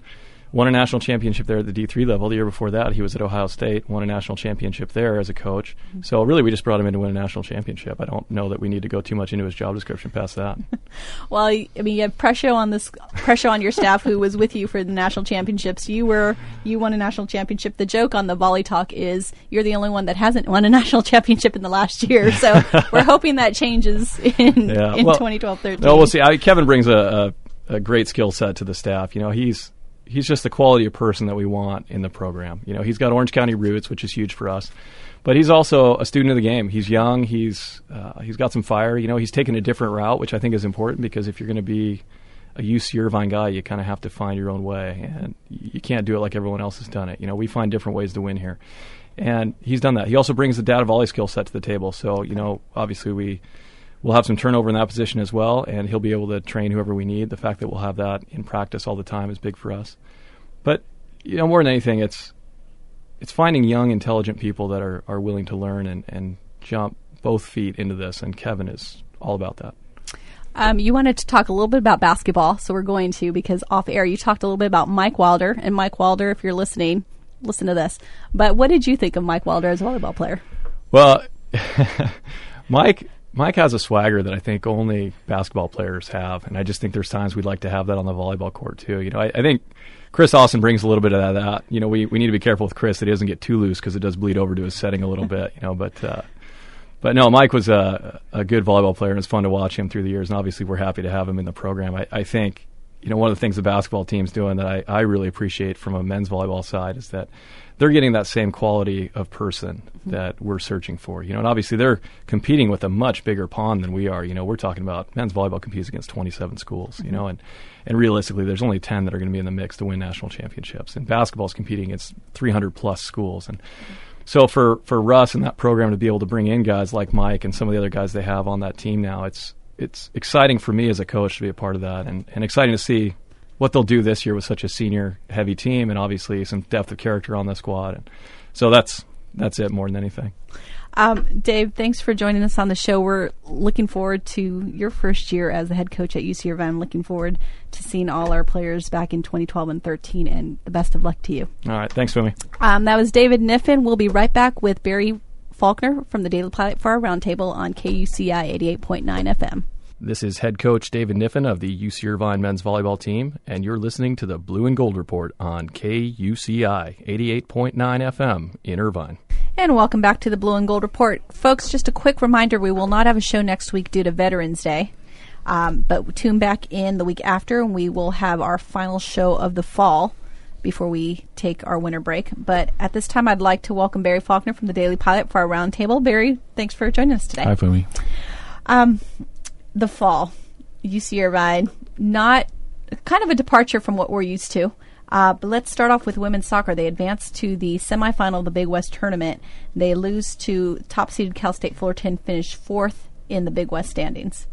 won a national championship there at the D3 level. The year before that, he was at Ohio State, won a national championship there as a coach. Mm-hmm. So really, we just brought him in to win a national championship. I don't know that we need to go too much into his job description past that. well, I mean, you have pressure on this pressure on your staff who was with you for the national championships. You were you won a national championship. The joke on the Volley Talk is you're the only one that hasn't won a national championship in the last year. So we're hoping that changes in, yeah. in well, 2012-13. No, we'll see. I, Kevin brings a, a, a great skill set to the staff. You know, he's he's just the quality of person that we want in the program. You know, he's got Orange County roots, which is huge for us. But he's also a student of the game. He's young. He's uh, he's got some fire. You know, he's taken a different route, which I think is important because if you're going to be a UC Irvine guy, you kind of have to find your own way, and you can't do it like everyone else has done it. You know, we find different ways to win here, and he's done that. He also brings the data volley skill set to the table. So you know, obviously we we'll have some turnover in that position as well, and he'll be able to train whoever we need. The fact that we'll have that in practice all the time is big for us. But you know, more than anything, it's it's finding young, intelligent people that are, are willing to learn and, and jump both feet into this, and Kevin is all about that. Um, you wanted to talk a little bit about basketball, so we're going to because off air you talked a little bit about Mike Wilder, and Mike Wilder, if you're listening, listen to this. But what did you think of Mike Wilder as a volleyball player? Well, Mike Mike has a swagger that I think only basketball players have, and I just think there's times we'd like to have that on the volleyball court too. You know, I, I think Chris Austin brings a little bit of that. You know, we, we need to be careful with Chris that he doesn't get too loose because it does bleed over to his setting a little bit. You know, but uh, but no, Mike was a, a good volleyball player, and it's fun to watch him through the years. And obviously, we're happy to have him in the program. I, I think you know, one of the things the basketball team's doing that I, I really appreciate from a men's volleyball side is that they're getting that same quality of person mm-hmm. that we're searching for. You know, and obviously they're competing with a much bigger pond than we are. You know, we're talking about men's volleyball competes against 27 schools. Mm-hmm. You know, and and realistically, there's only 10 that are going to be in the mix to win national championships. And basketball is competing against 300 plus schools. And so for for Russ and that program to be able to bring in guys like Mike and some of the other guys they have on that team now, it's it's exciting for me as a coach to be a part of that, and, and exciting to see what they'll do this year with such a senior heavy team, and obviously some depth of character on the squad. And so that's that's it more than anything. Um, Dave, thanks for joining us on the show. We're looking forward to your first year as the head coach at UC Irvine. I'm looking forward to seeing all our players back in 2012 and 13, and the best of luck to you. All right, thanks, Fumi. Um, that was David Kniffin. We'll be right back with Barry Faulkner from the Daily Pilot for our roundtable on KUCI 88.9 FM. This is head coach David Kniffin of the UC Irvine men's volleyball team, and you're listening to the Blue and Gold Report on KUCI 88.9 FM in Irvine. And welcome back to the Blue and Gold Report. Folks, just a quick reminder we will not have a show next week due to Veterans Day. Um, but tune back in the week after, and we will have our final show of the fall before we take our winter break. But at this time, I'd like to welcome Barry Faulkner from the Daily Pilot for our roundtable. Barry, thanks for joining us today. Hi, Fumi. Um, the fall, UC Irvine, not kind of a departure from what we're used to. Uh, but let's start off with women's soccer. They advance to the semifinal of the Big West tournament. They lose to top seeded Cal State Fullerton, finish fourth in the Big West standings.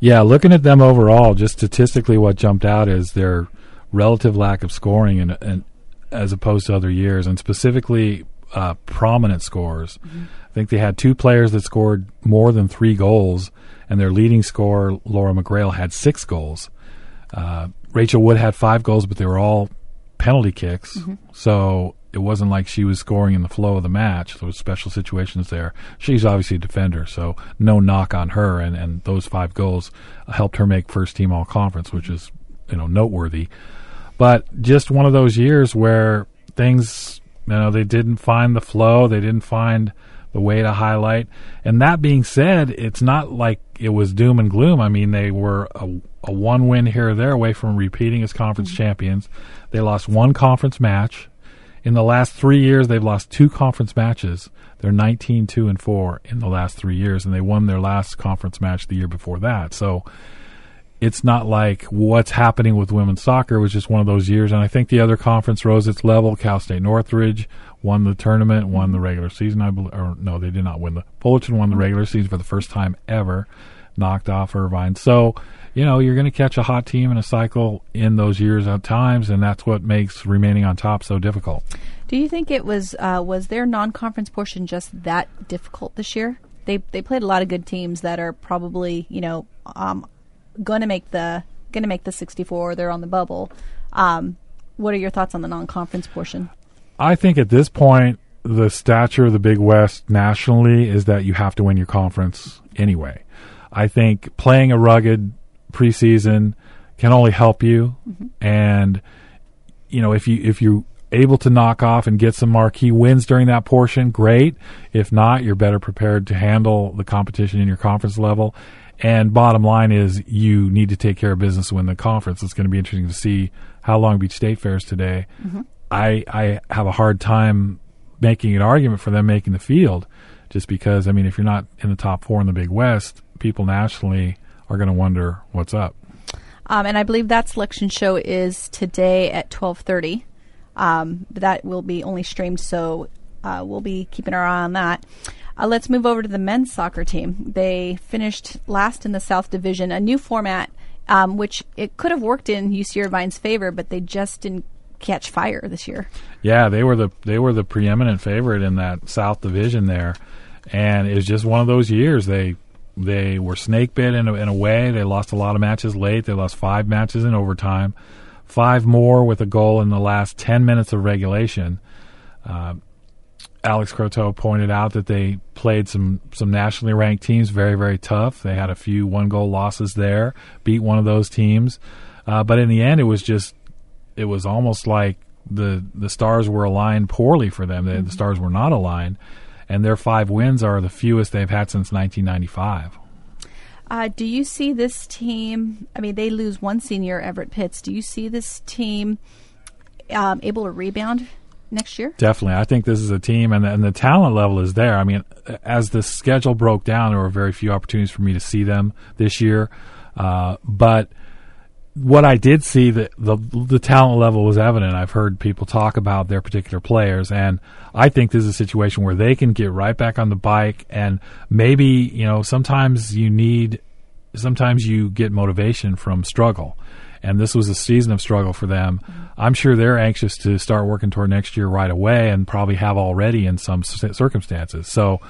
Yeah, looking at them overall, just statistically, what jumped out is their relative lack of scoring, and, and as opposed to other years, and specifically uh, prominent scores. Mm-hmm. I think they had two players that scored more than three goals, and their leading scorer, Laura McGrail, had six goals. Uh, Rachel Wood had five goals, but they were all penalty kicks. Mm-hmm. So it wasn't like she was scoring in the flow of the match. There was special situations there. She's obviously a defender, so no knock on her. And, and those five goals helped her make first team all conference, which is you know noteworthy. But just one of those years where things you know they didn't find the flow, they didn't find the way to highlight. And that being said, it's not like it was doom and gloom. I mean, they were a, a one win here or there away from repeating as conference mm-hmm. champions. They lost one conference match. In the last three years, they've lost two conference matches. They're 19 2 and 4 in the last three years, and they won their last conference match the year before that. So it's not like what's happening with women's soccer was just one of those years. And I think the other conference rose its level. Cal State Northridge won the tournament, won the regular season. I believe, or no, they did not win the. Fullerton won the regular season for the first time ever, knocked off Irvine. So you know you're going to catch a hot team in a cycle in those years at times, and that's what makes remaining on top so difficult. Do you think it was uh, was their non-conference portion just that difficult this year? They they played a lot of good teams that are probably you know um, going to make the going to make the 64. They're on the bubble. Um, what are your thoughts on the non-conference portion? I think at this point, the stature of the Big West nationally is that you have to win your conference anyway. I think playing a rugged preseason can only help you, mm-hmm. and you know if you if you able to knock off and get some marquee wins during that portion, great. If not, you're better prepared to handle the competition in your conference level. And bottom line is you need to take care of business to win the conference. It's going to be interesting to see how Long Beach State fares today. Mm-hmm. I I have a hard time making an argument for them making the field, just because I mean if you're not in the top four in the Big West, people nationally are going to wonder what's up. Um, and I believe that selection show is today at twelve thirty. Um, that will be only streamed, so uh, we'll be keeping our eye on that. Uh, let's move over to the men's soccer team. They finished last in the South Division, a new format, um, which it could have worked in UC Irvine's favor, but they just didn't catch fire this year. Yeah, they were the they were the preeminent favorite in that South Division there, and it was just one of those years. They they were snake bit in a, in a way. They lost a lot of matches late. They lost five matches in overtime, five more with a goal in the last ten minutes of regulation. Uh, Alex Croteau pointed out that they played some some nationally ranked teams very very tough. They had a few one goal losses there, beat one of those teams, uh, but in the end it was just it was almost like the the stars were aligned poorly for them. Mm-hmm. The stars were not aligned, and their five wins are the fewest they've had since 1995. Uh, do you see this team? I mean, they lose one senior, Everett Pitts. Do you see this team um, able to rebound next year? Definitely. I think this is a team, and, and the talent level is there. I mean, as the schedule broke down, there were very few opportunities for me to see them this year. Uh, but what I did see, the, the the talent level was evident. I've heard people talk about their particular players, and I think this is a situation where they can get right back on the bike. And maybe you know, sometimes you need, sometimes you get motivation from struggle and this was a season of struggle for them. I'm sure they're anxious to start working toward next year right away, and probably have already in some circumstances. So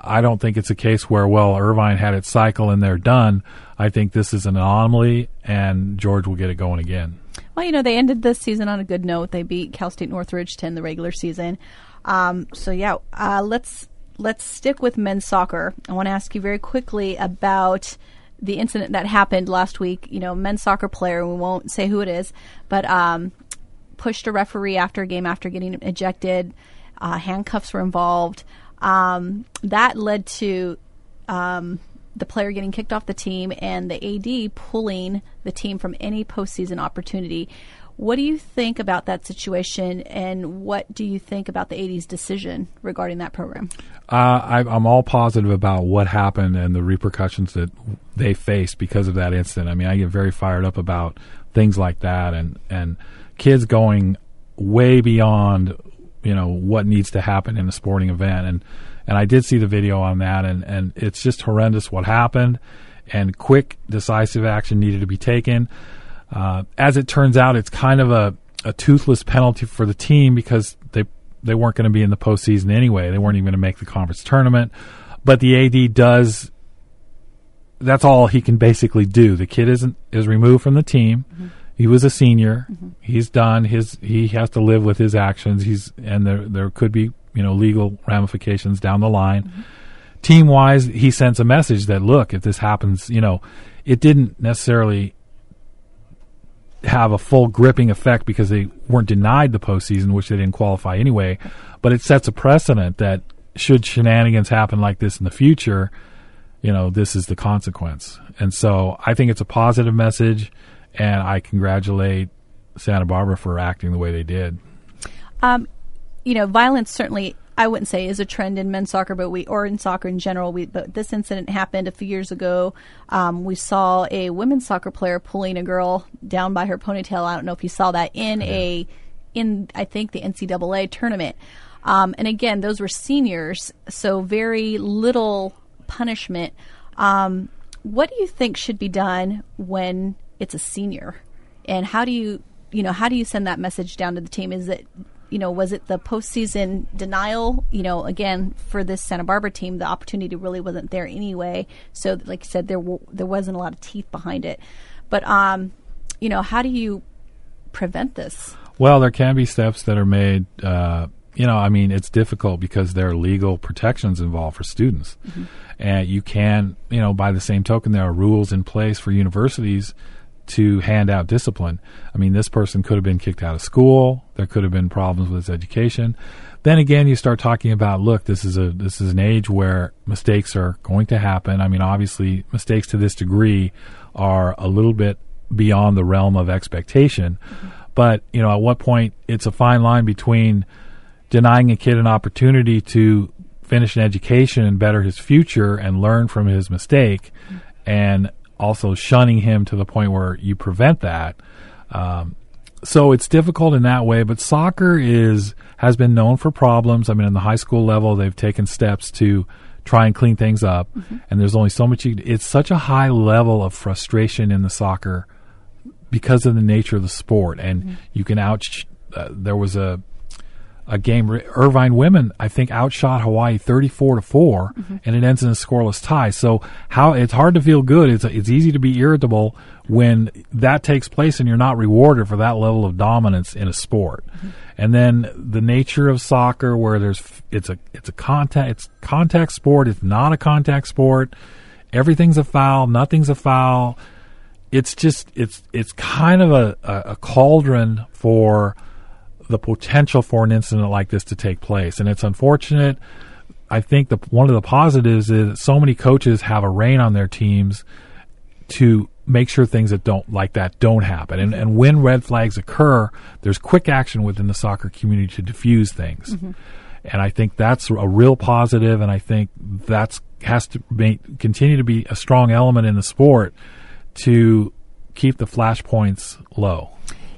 I don't think it's a case where well Irvine had its cycle and they're done. I think this is an anomaly, and George will get it going again. Well, you know they ended the season on a good note. They beat Cal State Northridge to end the regular season. Um, so yeah, uh, let's let's stick with men's soccer. I want to ask you very quickly about the incident that happened last week. You know, men's soccer player. We won't say who it is, but um, pushed a referee after a game after getting ejected. Uh, handcuffs were involved. Um, that led to um, the player getting kicked off the team and the AD pulling the team from any postseason opportunity. What do you think about that situation, and what do you think about the 80s decision regarding that program? Uh, I, am all positive about what happened and the repercussions that they faced because of that incident. I mean, I get very fired up about things like that, and and kids going way beyond you know what needs to happen in a sporting event, and and I did see the video on that, and and it's just horrendous what happened, and quick decisive action needed to be taken. Uh, as it turns out, it's kind of a, a toothless penalty for the team because they they weren't going to be in the postseason anyway. They weren't even going to make the conference tournament. But the AD does. That's all he can basically do. The kid isn't is removed from the team. Mm-hmm. He was a senior. Mm-hmm. He's done. His he has to live with his actions. He's and there there could be you know legal ramifications down the line. Mm-hmm. Team wise, he sends a message that look, if this happens, you know, it didn't necessarily have a full gripping effect because they weren't denied the postseason, which they didn't qualify anyway. But it sets a precedent that should shenanigans happen like this in the future, you know, this is the consequence. And so I think it's a positive message, and I congratulate Santa Barbara for acting the way they did. Um, you know, violence certainly I wouldn't say is a trend in men's soccer, but we or in soccer in general. We but this incident happened a few years ago. Um, we saw a women's soccer player pulling a girl down by her ponytail. I don't know if you saw that in yeah. a in I think the NCAA tournament. Um, and again, those were seniors, so very little punishment. Um, what do you think should be done when it's a senior? And how do you, you know, how do you send that message down to the team? Is it you know, was it the postseason denial? You know, again for this Santa Barbara team, the opportunity really wasn't there anyway. So, like I said, there w- there wasn't a lot of teeth behind it. But um, you know, how do you prevent this? Well, there can be steps that are made. Uh, you know, I mean, it's difficult because there are legal protections involved for students, mm-hmm. and you can, you know, by the same token, there are rules in place for universities to hand out discipline. I mean, this person could have been kicked out of school. There could have been problems with his education. Then again, you start talking about, look, this is a this is an age where mistakes are going to happen. I mean, obviously, mistakes to this degree are a little bit beyond the realm of expectation. Mm-hmm. But you know, at what point it's a fine line between denying a kid an opportunity to finish an education and better his future and learn from his mistake, mm-hmm. and also shunning him to the point where you prevent that. Um, so it's difficult in that way, but soccer is has been known for problems. I mean, in the high school level, they've taken steps to try and clean things up, mm-hmm. and there's only so much. You, it's such a high level of frustration in the soccer because of the nature of the sport, and mm-hmm. you can out. Uh, there was a a game. Irvine women, I think, outshot Hawaii thirty-four to 4 mm-hmm. and it ends in a scoreless tie. So how it's hard to feel good. It's it's easy to be irritable when that takes place and you're not rewarded for that level of dominance in a sport. Mm-hmm. And then the nature of soccer, where there's it's a it's a contact it's contact sport. It's not a contact sport. Everything's a foul. Nothing's a foul. It's just it's it's kind of a, a, a cauldron for the potential for an incident like this to take place. And it's unfortunate. I think the one of the positives is that so many coaches have a rein on their teams to make sure things that don't like that don't happen. And and when red flags occur, there's quick action within the soccer community to diffuse things. Mm-hmm. And I think that's a real positive, and I think that's has to be, continue to be a strong element in the sport to keep the flashpoints low.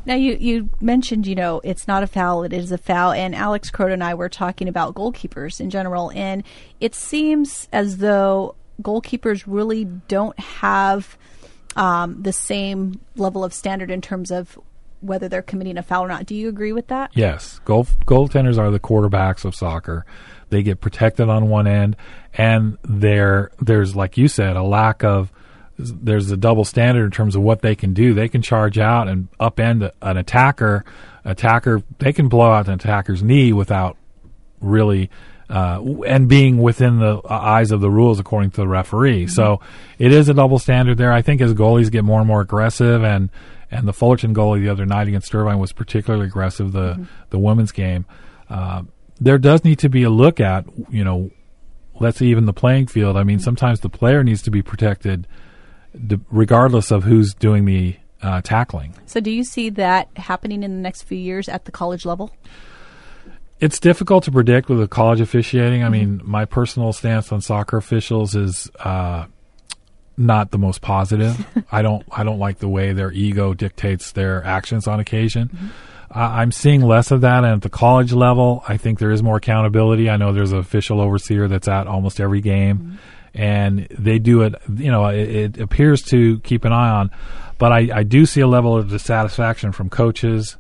Now you you mentioned you know it's not a foul it is a foul and Alex Croteau and I were talking about goalkeepers in general and it seems as though goalkeepers really don't have um, the same level of standard in terms of whether they're committing a foul or not. Do you agree with that? Yes, goal goaltenders are the quarterbacks of soccer. They get protected on one end, and there there's like you said a lack of there's a double standard in terms of what they can do. They can charge out and upend an attacker. Attacker they can blow out an attacker's knee without really uh, and being within the eyes of the rules according to the referee. So it is a double standard there. I think as goalies get more and more aggressive and and the Fullerton goalie the other night against Irvine was particularly aggressive. The the women's game, uh, there does need to be a look at you know, let's even the playing field. I mean, sometimes the player needs to be protected, d- regardless of who's doing the uh, tackling. So do you see that happening in the next few years at the college level? It's difficult to predict with the college officiating. I mean, my personal stance on soccer officials is uh, not the most positive. I don't I don't like the way their ego dictates their actions on occasion. Uh, I'm seeing less of that, and at the college level, I think there is more accountability. I know there's an official overseer that's at almost every game, and they do it. You know, it, it appears to keep an eye on, but I, I do see a level of dissatisfaction from coaches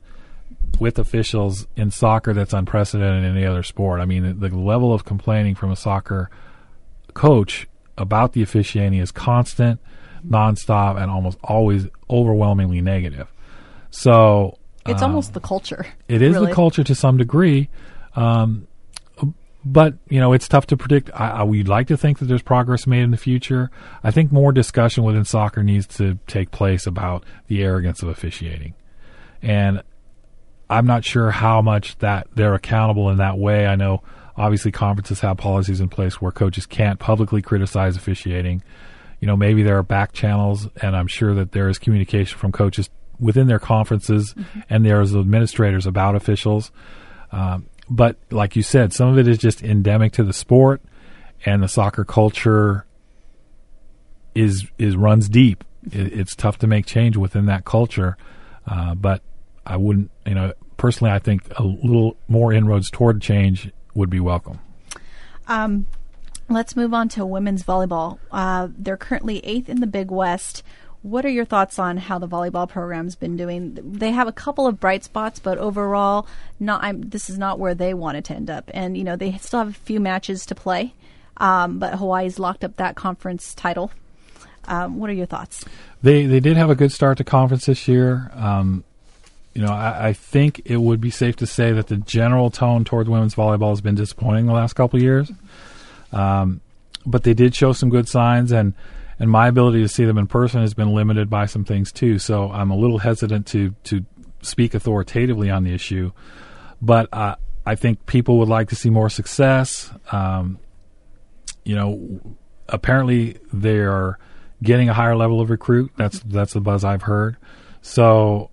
with officials in soccer that's unprecedented in any other sport. I mean, the, the level of complaining from a soccer coach about the officiating is constant, nonstop, and almost always overwhelmingly negative. So It's almost the culture. it is really. the culture to some degree. Um, but you know it's tough to predict. I, I we'd like to think that there's progress made in the future. I think more discussion within soccer needs to take place about the arrogance of officiating, and I'm not sure how much that they're accountable in that way. I know obviously conferences have policies in place where coaches can't publicly criticize officiating. You know, maybe there are back channels, and I'm sure that there is communication from coaches within their conferences and there's administrators about officials. Um, but like you said, some of it is just endemic to the sport, and the soccer culture is is runs deep. It, it's tough to make change within that culture, uh, but I wouldn't, you know, personally, I think a little more inroads toward change would be welcome. Um, let's move on to women's volleyball. Uh, they're currently eighth in the Big West. What are your thoughts on how the volleyball program's been doing? They have a couple of bright spots, but overall, not. I'm, this is not where they wanted to end up, and you know they still have a few matches to play. Um, but Hawaii's locked up that conference title. Um, what are your thoughts? They they did have a good start to conference this year. Um, you know, I, I think it would be safe to say that the general tone toward women's volleyball has been disappointing the last couple of years. Um, but they did show some good signs, and and my ability to see them in person has been limited by some things too. So I'm a little hesitant to to speak authoritatively on the issue. But uh, I think people would like to see more success. Um, you know, apparently they are getting a higher level of recruit. That's that's the buzz I've heard. So,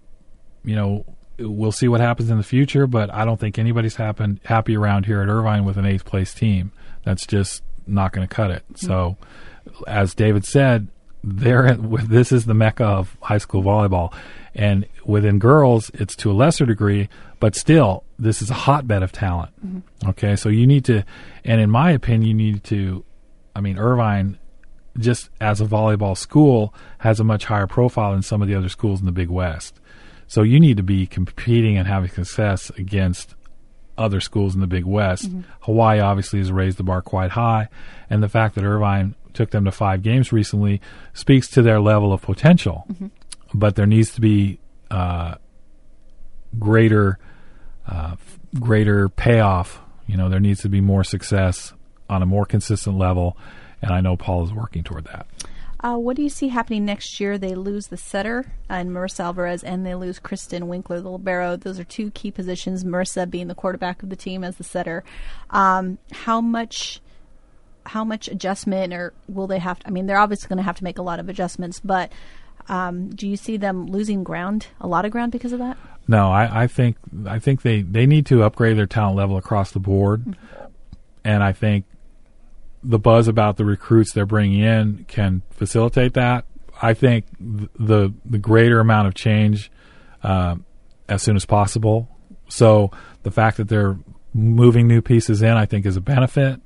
you know, we'll see what happens in the future. But I don't think anybody's happen, happy around here at Irvine with an eighth place team. That's just not going to cut it. So, as David said, there this is the mecca of high school volleyball, and within girls, it's to a lesser degree, but still, this is a hotbed of talent. Mm-hmm. Okay, so you need to, and in my opinion, you need to. I mean, Irvine, just as a volleyball school, has a much higher profile than some of the other schools in the Big West. So you need to be competing and having success against other schools in the Big West. Mm-hmm. Hawaii obviously has raised the bar quite high, and the fact that Irvine took them to five games recently speaks to their level of potential. But there needs to be uh, greater, uh, greater payoff. You know, there needs to be more success on a more consistent level, and I know Paul is working toward that. Uh, what do you see happening next year? They lose the setter and Marissa Alvarez, and they lose Kristen Winkler, the libero. Those are two key positions. Marissa being the quarterback of the team as the setter. Um, how much how much adjustment or will they have? To, I mean, they're obviously going to have to make a lot of adjustments, but um, do you see them losing ground, a lot of ground because of that? No, I, I think I think they, they need to upgrade their talent level across the board, mm-hmm. and I think the buzz about the recruits they're bringing in can facilitate that. I think the the greater amount of change uh, as soon as possible. So the fact that they're moving new pieces in, I think, is a benefit.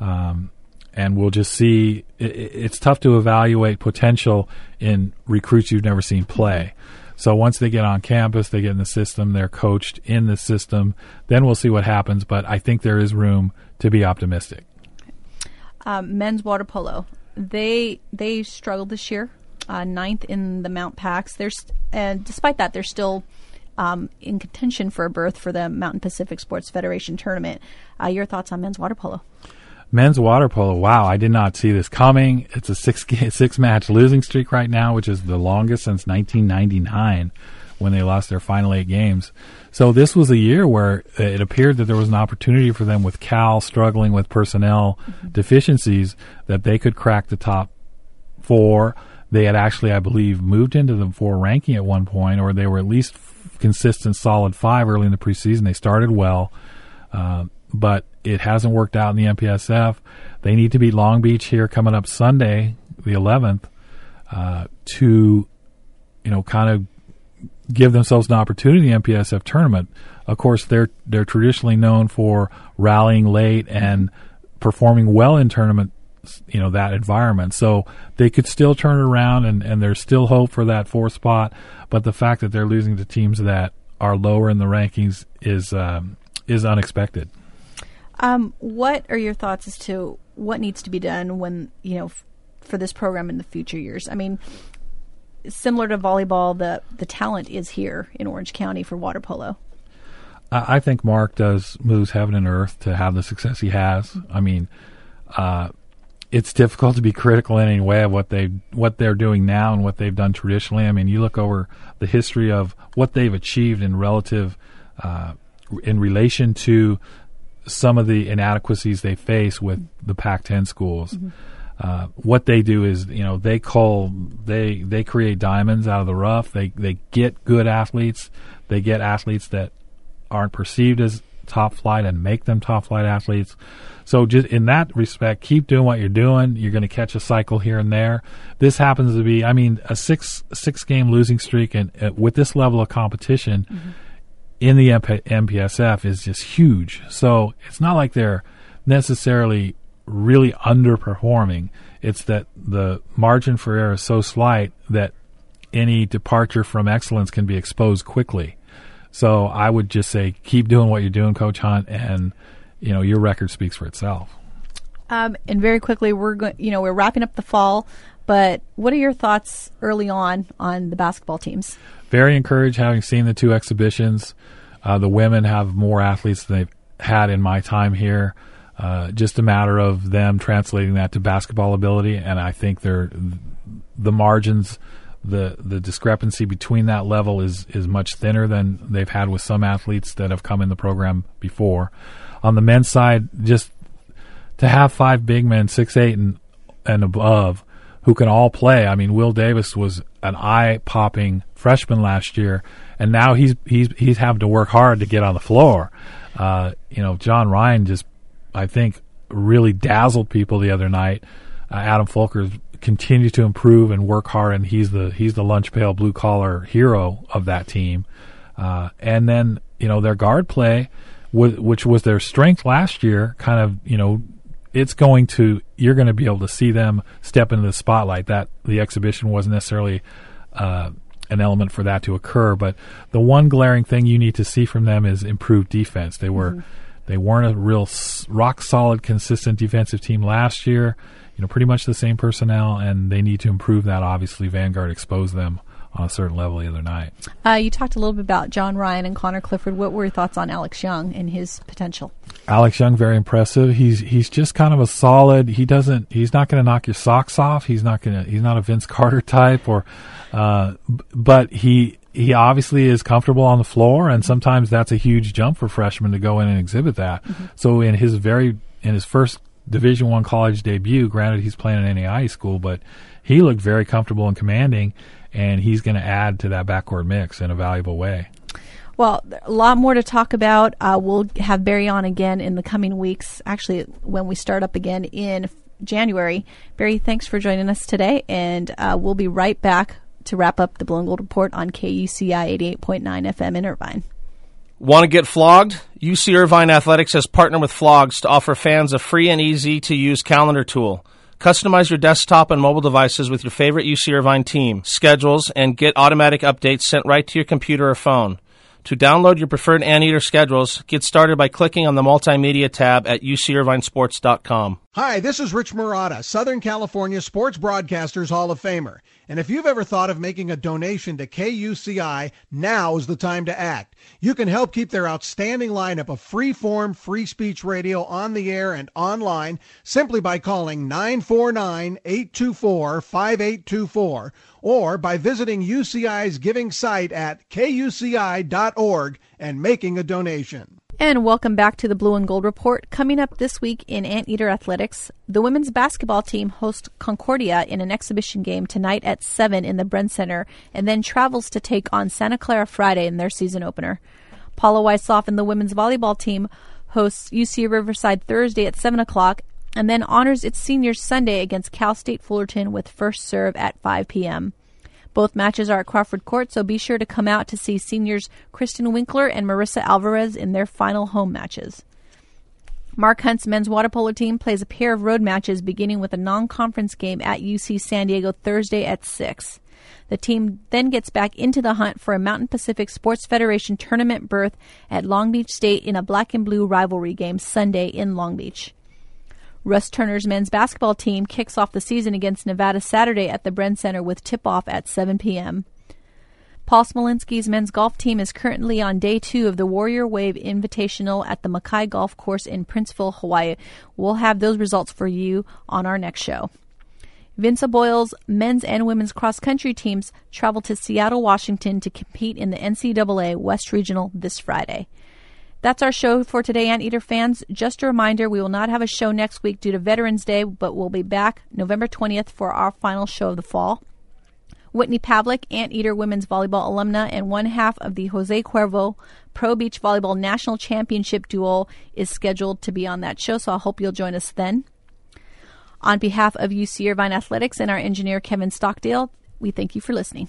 Um, and we'll just see. It, it's tough to evaluate potential in recruits you've never seen play. So once they get on campus, they get in the system, they're coached in the system, then we'll see what happens. But I think there is room to be optimistic. Um, men's water polo, they they struggled this year, uh, ninth in the Mount Packs. There's and despite that, they're still um, in contention for a berth for the Mountain Pacific Sports Federation tournament. Uh, your thoughts on men's water polo? Men's water polo. Wow, I did not see this coming. It's a six six match losing streak right now, which is the longest since 1999 when they lost their final eight games. So this was a year where it appeared that there was an opportunity for them with Cal struggling with personnel mm-hmm. deficiencies that they could crack the top four. They had actually, I believe, moved into the four ranking at one point, or they were at least consistent, solid five early in the preseason. They started well. Uh, but it hasn't worked out in the MPSF. They need to beat Long Beach here coming up Sunday, the 11th, uh, to you know kind of give themselves an opportunity in the MPSF tournament. Of course, they're they're traditionally known for rallying late and performing well in tournament you know that environment so they could still turn around and, and there's still hope for that fourth spot but the fact that they're losing to teams that are lower in the rankings is um, is unexpected um, what are your thoughts as to what needs to be done when you know f- for this program in the future years? I mean, similar to volleyball, the the talent is here in Orange County for water polo. I think Mark does moves heaven and earth to have the success he has. I mean, uh, it's difficult to be critical in any way of what they what they're doing now and what they've done traditionally. I mean, you look over the history of what they've achieved in relative uh, in relation to some of the inadequacies they face with the Pac-10 schools. Mm-hmm. Uh, what they do is, you know, they call they they create diamonds out of the rough. They they get good athletes. They get athletes that aren't perceived as top flight and make them top flight athletes. So just in that respect, keep doing what you're doing. You're going to catch a cycle here and there. This happens to be, I mean, a six six game losing streak, and uh, with this level of competition. Mm-hmm in the MP- MPSF is just huge. So it's not like they're necessarily really underperforming. It's that the margin for error is so slight that any departure from excellence can be exposed quickly. So I would just say keep doing what you're doing, Coach Hunt, and you know your record speaks for itself. Um, and very quickly, we're going. You know, we're wrapping up the fall, but what are your thoughts early on on the basketball teams? Very encouraged having seen the two exhibitions. Uh, the women have more athletes than they've had in my time here. Uh, just a matter of them translating that to basketball ability, and I think they're the margins, the the discrepancy between that level is is much thinner than they've had with some athletes that have come in the program before. On the men's side, just to have five big men, six eight and and above, who can all play. I mean, Will Davis was an eye popping freshman last year, and now he's he's he's having to work hard to get on the floor. Uh, you know, John Ryan just I think really dazzled people the other night. Uh, Adam Folker continues to improve and work hard, and he's the he's the lunch pail blue collar hero of that team. Uh, and then you know their guard play, which was their strength last year, kind of you know it's going to you're going to be able to see them step into the spotlight. That the exhibition wasn't necessarily uh, an element for that to occur, but the one glaring thing you need to see from them is improved defense. They were mm-hmm. they weren't a real rock solid, consistent defensive team last year. You know, pretty much the same personnel, and they need to improve that. Obviously, Vanguard exposed them on a certain level the other night. Uh, you talked a little bit about John Ryan and Connor Clifford. What were your thoughts on Alex Young and his potential? Alex Young, very impressive. He's he's just kind of a solid. He doesn't. He's not going to knock your socks off. He's not going to. He's not a Vince Carter type, or, uh, but he he obviously is comfortable on the floor, and sometimes that's a huge jump for freshmen to go in and exhibit that. Mm-hmm. So in his very in his first Division One college debut. Granted, he's playing in NAI school, but he looked very comfortable and commanding, and he's going to add to that backcourt mix in a valuable way. Well, a lot more to talk about. Uh, we'll have Barry on again in the coming weeks. Actually, when we start up again in January. Barry, thanks for joining us today, and uh, we'll be right back to wrap up the Blue and Gold Report on KUCI 88.9 FM in Irvine. Want to get flogged? UC Irvine Athletics has partnered with Flogs to offer fans a free and easy to use calendar tool. Customize your desktop and mobile devices with your favorite UC Irvine team, schedules, and get automatic updates sent right to your computer or phone. To download your preferred Anteater schedules, get started by clicking on the Multimedia tab at ucirvinesports.com. Hi, this is Rich Murata, Southern California Sports Broadcasters Hall of Famer. And if you've ever thought of making a donation to KUCI, now is the time to act. You can help keep their outstanding lineup of free form, free speech radio on the air and online simply by calling 949 824 5824 or by visiting UCI's giving site at kuci.org and making a donation. And welcome back to the Blue and Gold Report. Coming up this week in Anteater Athletics, the women's basketball team hosts Concordia in an exhibition game tonight at 7 in the Bren Center and then travels to take on Santa Clara Friday in their season opener. Paula Weishoff and the women's volleyball team hosts UC Riverside Thursday at 7 o'clock and then honors its seniors Sunday against Cal State Fullerton with first serve at 5 p.m. Both matches are at Crawford Court, so be sure to come out to see seniors Kristen Winkler and Marissa Alvarez in their final home matches. Mark Hunt's men's water polo team plays a pair of road matches beginning with a non conference game at UC San Diego Thursday at 6. The team then gets back into the hunt for a Mountain Pacific Sports Federation tournament berth at Long Beach State in a black and blue rivalry game Sunday in Long Beach. Russ Turner's men's basketball team kicks off the season against Nevada Saturday at the Bren Center with tip off at 7 p.m. Paul Smolinski's men's golf team is currently on day two of the Warrior Wave Invitational at the Makai Golf Course in Princeville, Hawaii. We'll have those results for you on our next show. Vince Boyle's men's and women's cross country teams travel to Seattle, Washington to compete in the NCAA West Regional this Friday. That's our show for today, Anteater fans. Just a reminder, we will not have a show next week due to Veterans Day, but we'll be back November 20th for our final show of the fall. Whitney Pavlik, Anteater women's volleyball alumna and one half of the Jose Cuervo Pro Beach Volleyball National Championship duel, is scheduled to be on that show, so I hope you'll join us then. On behalf of UC Irvine Athletics and our engineer Kevin Stockdale, we thank you for listening.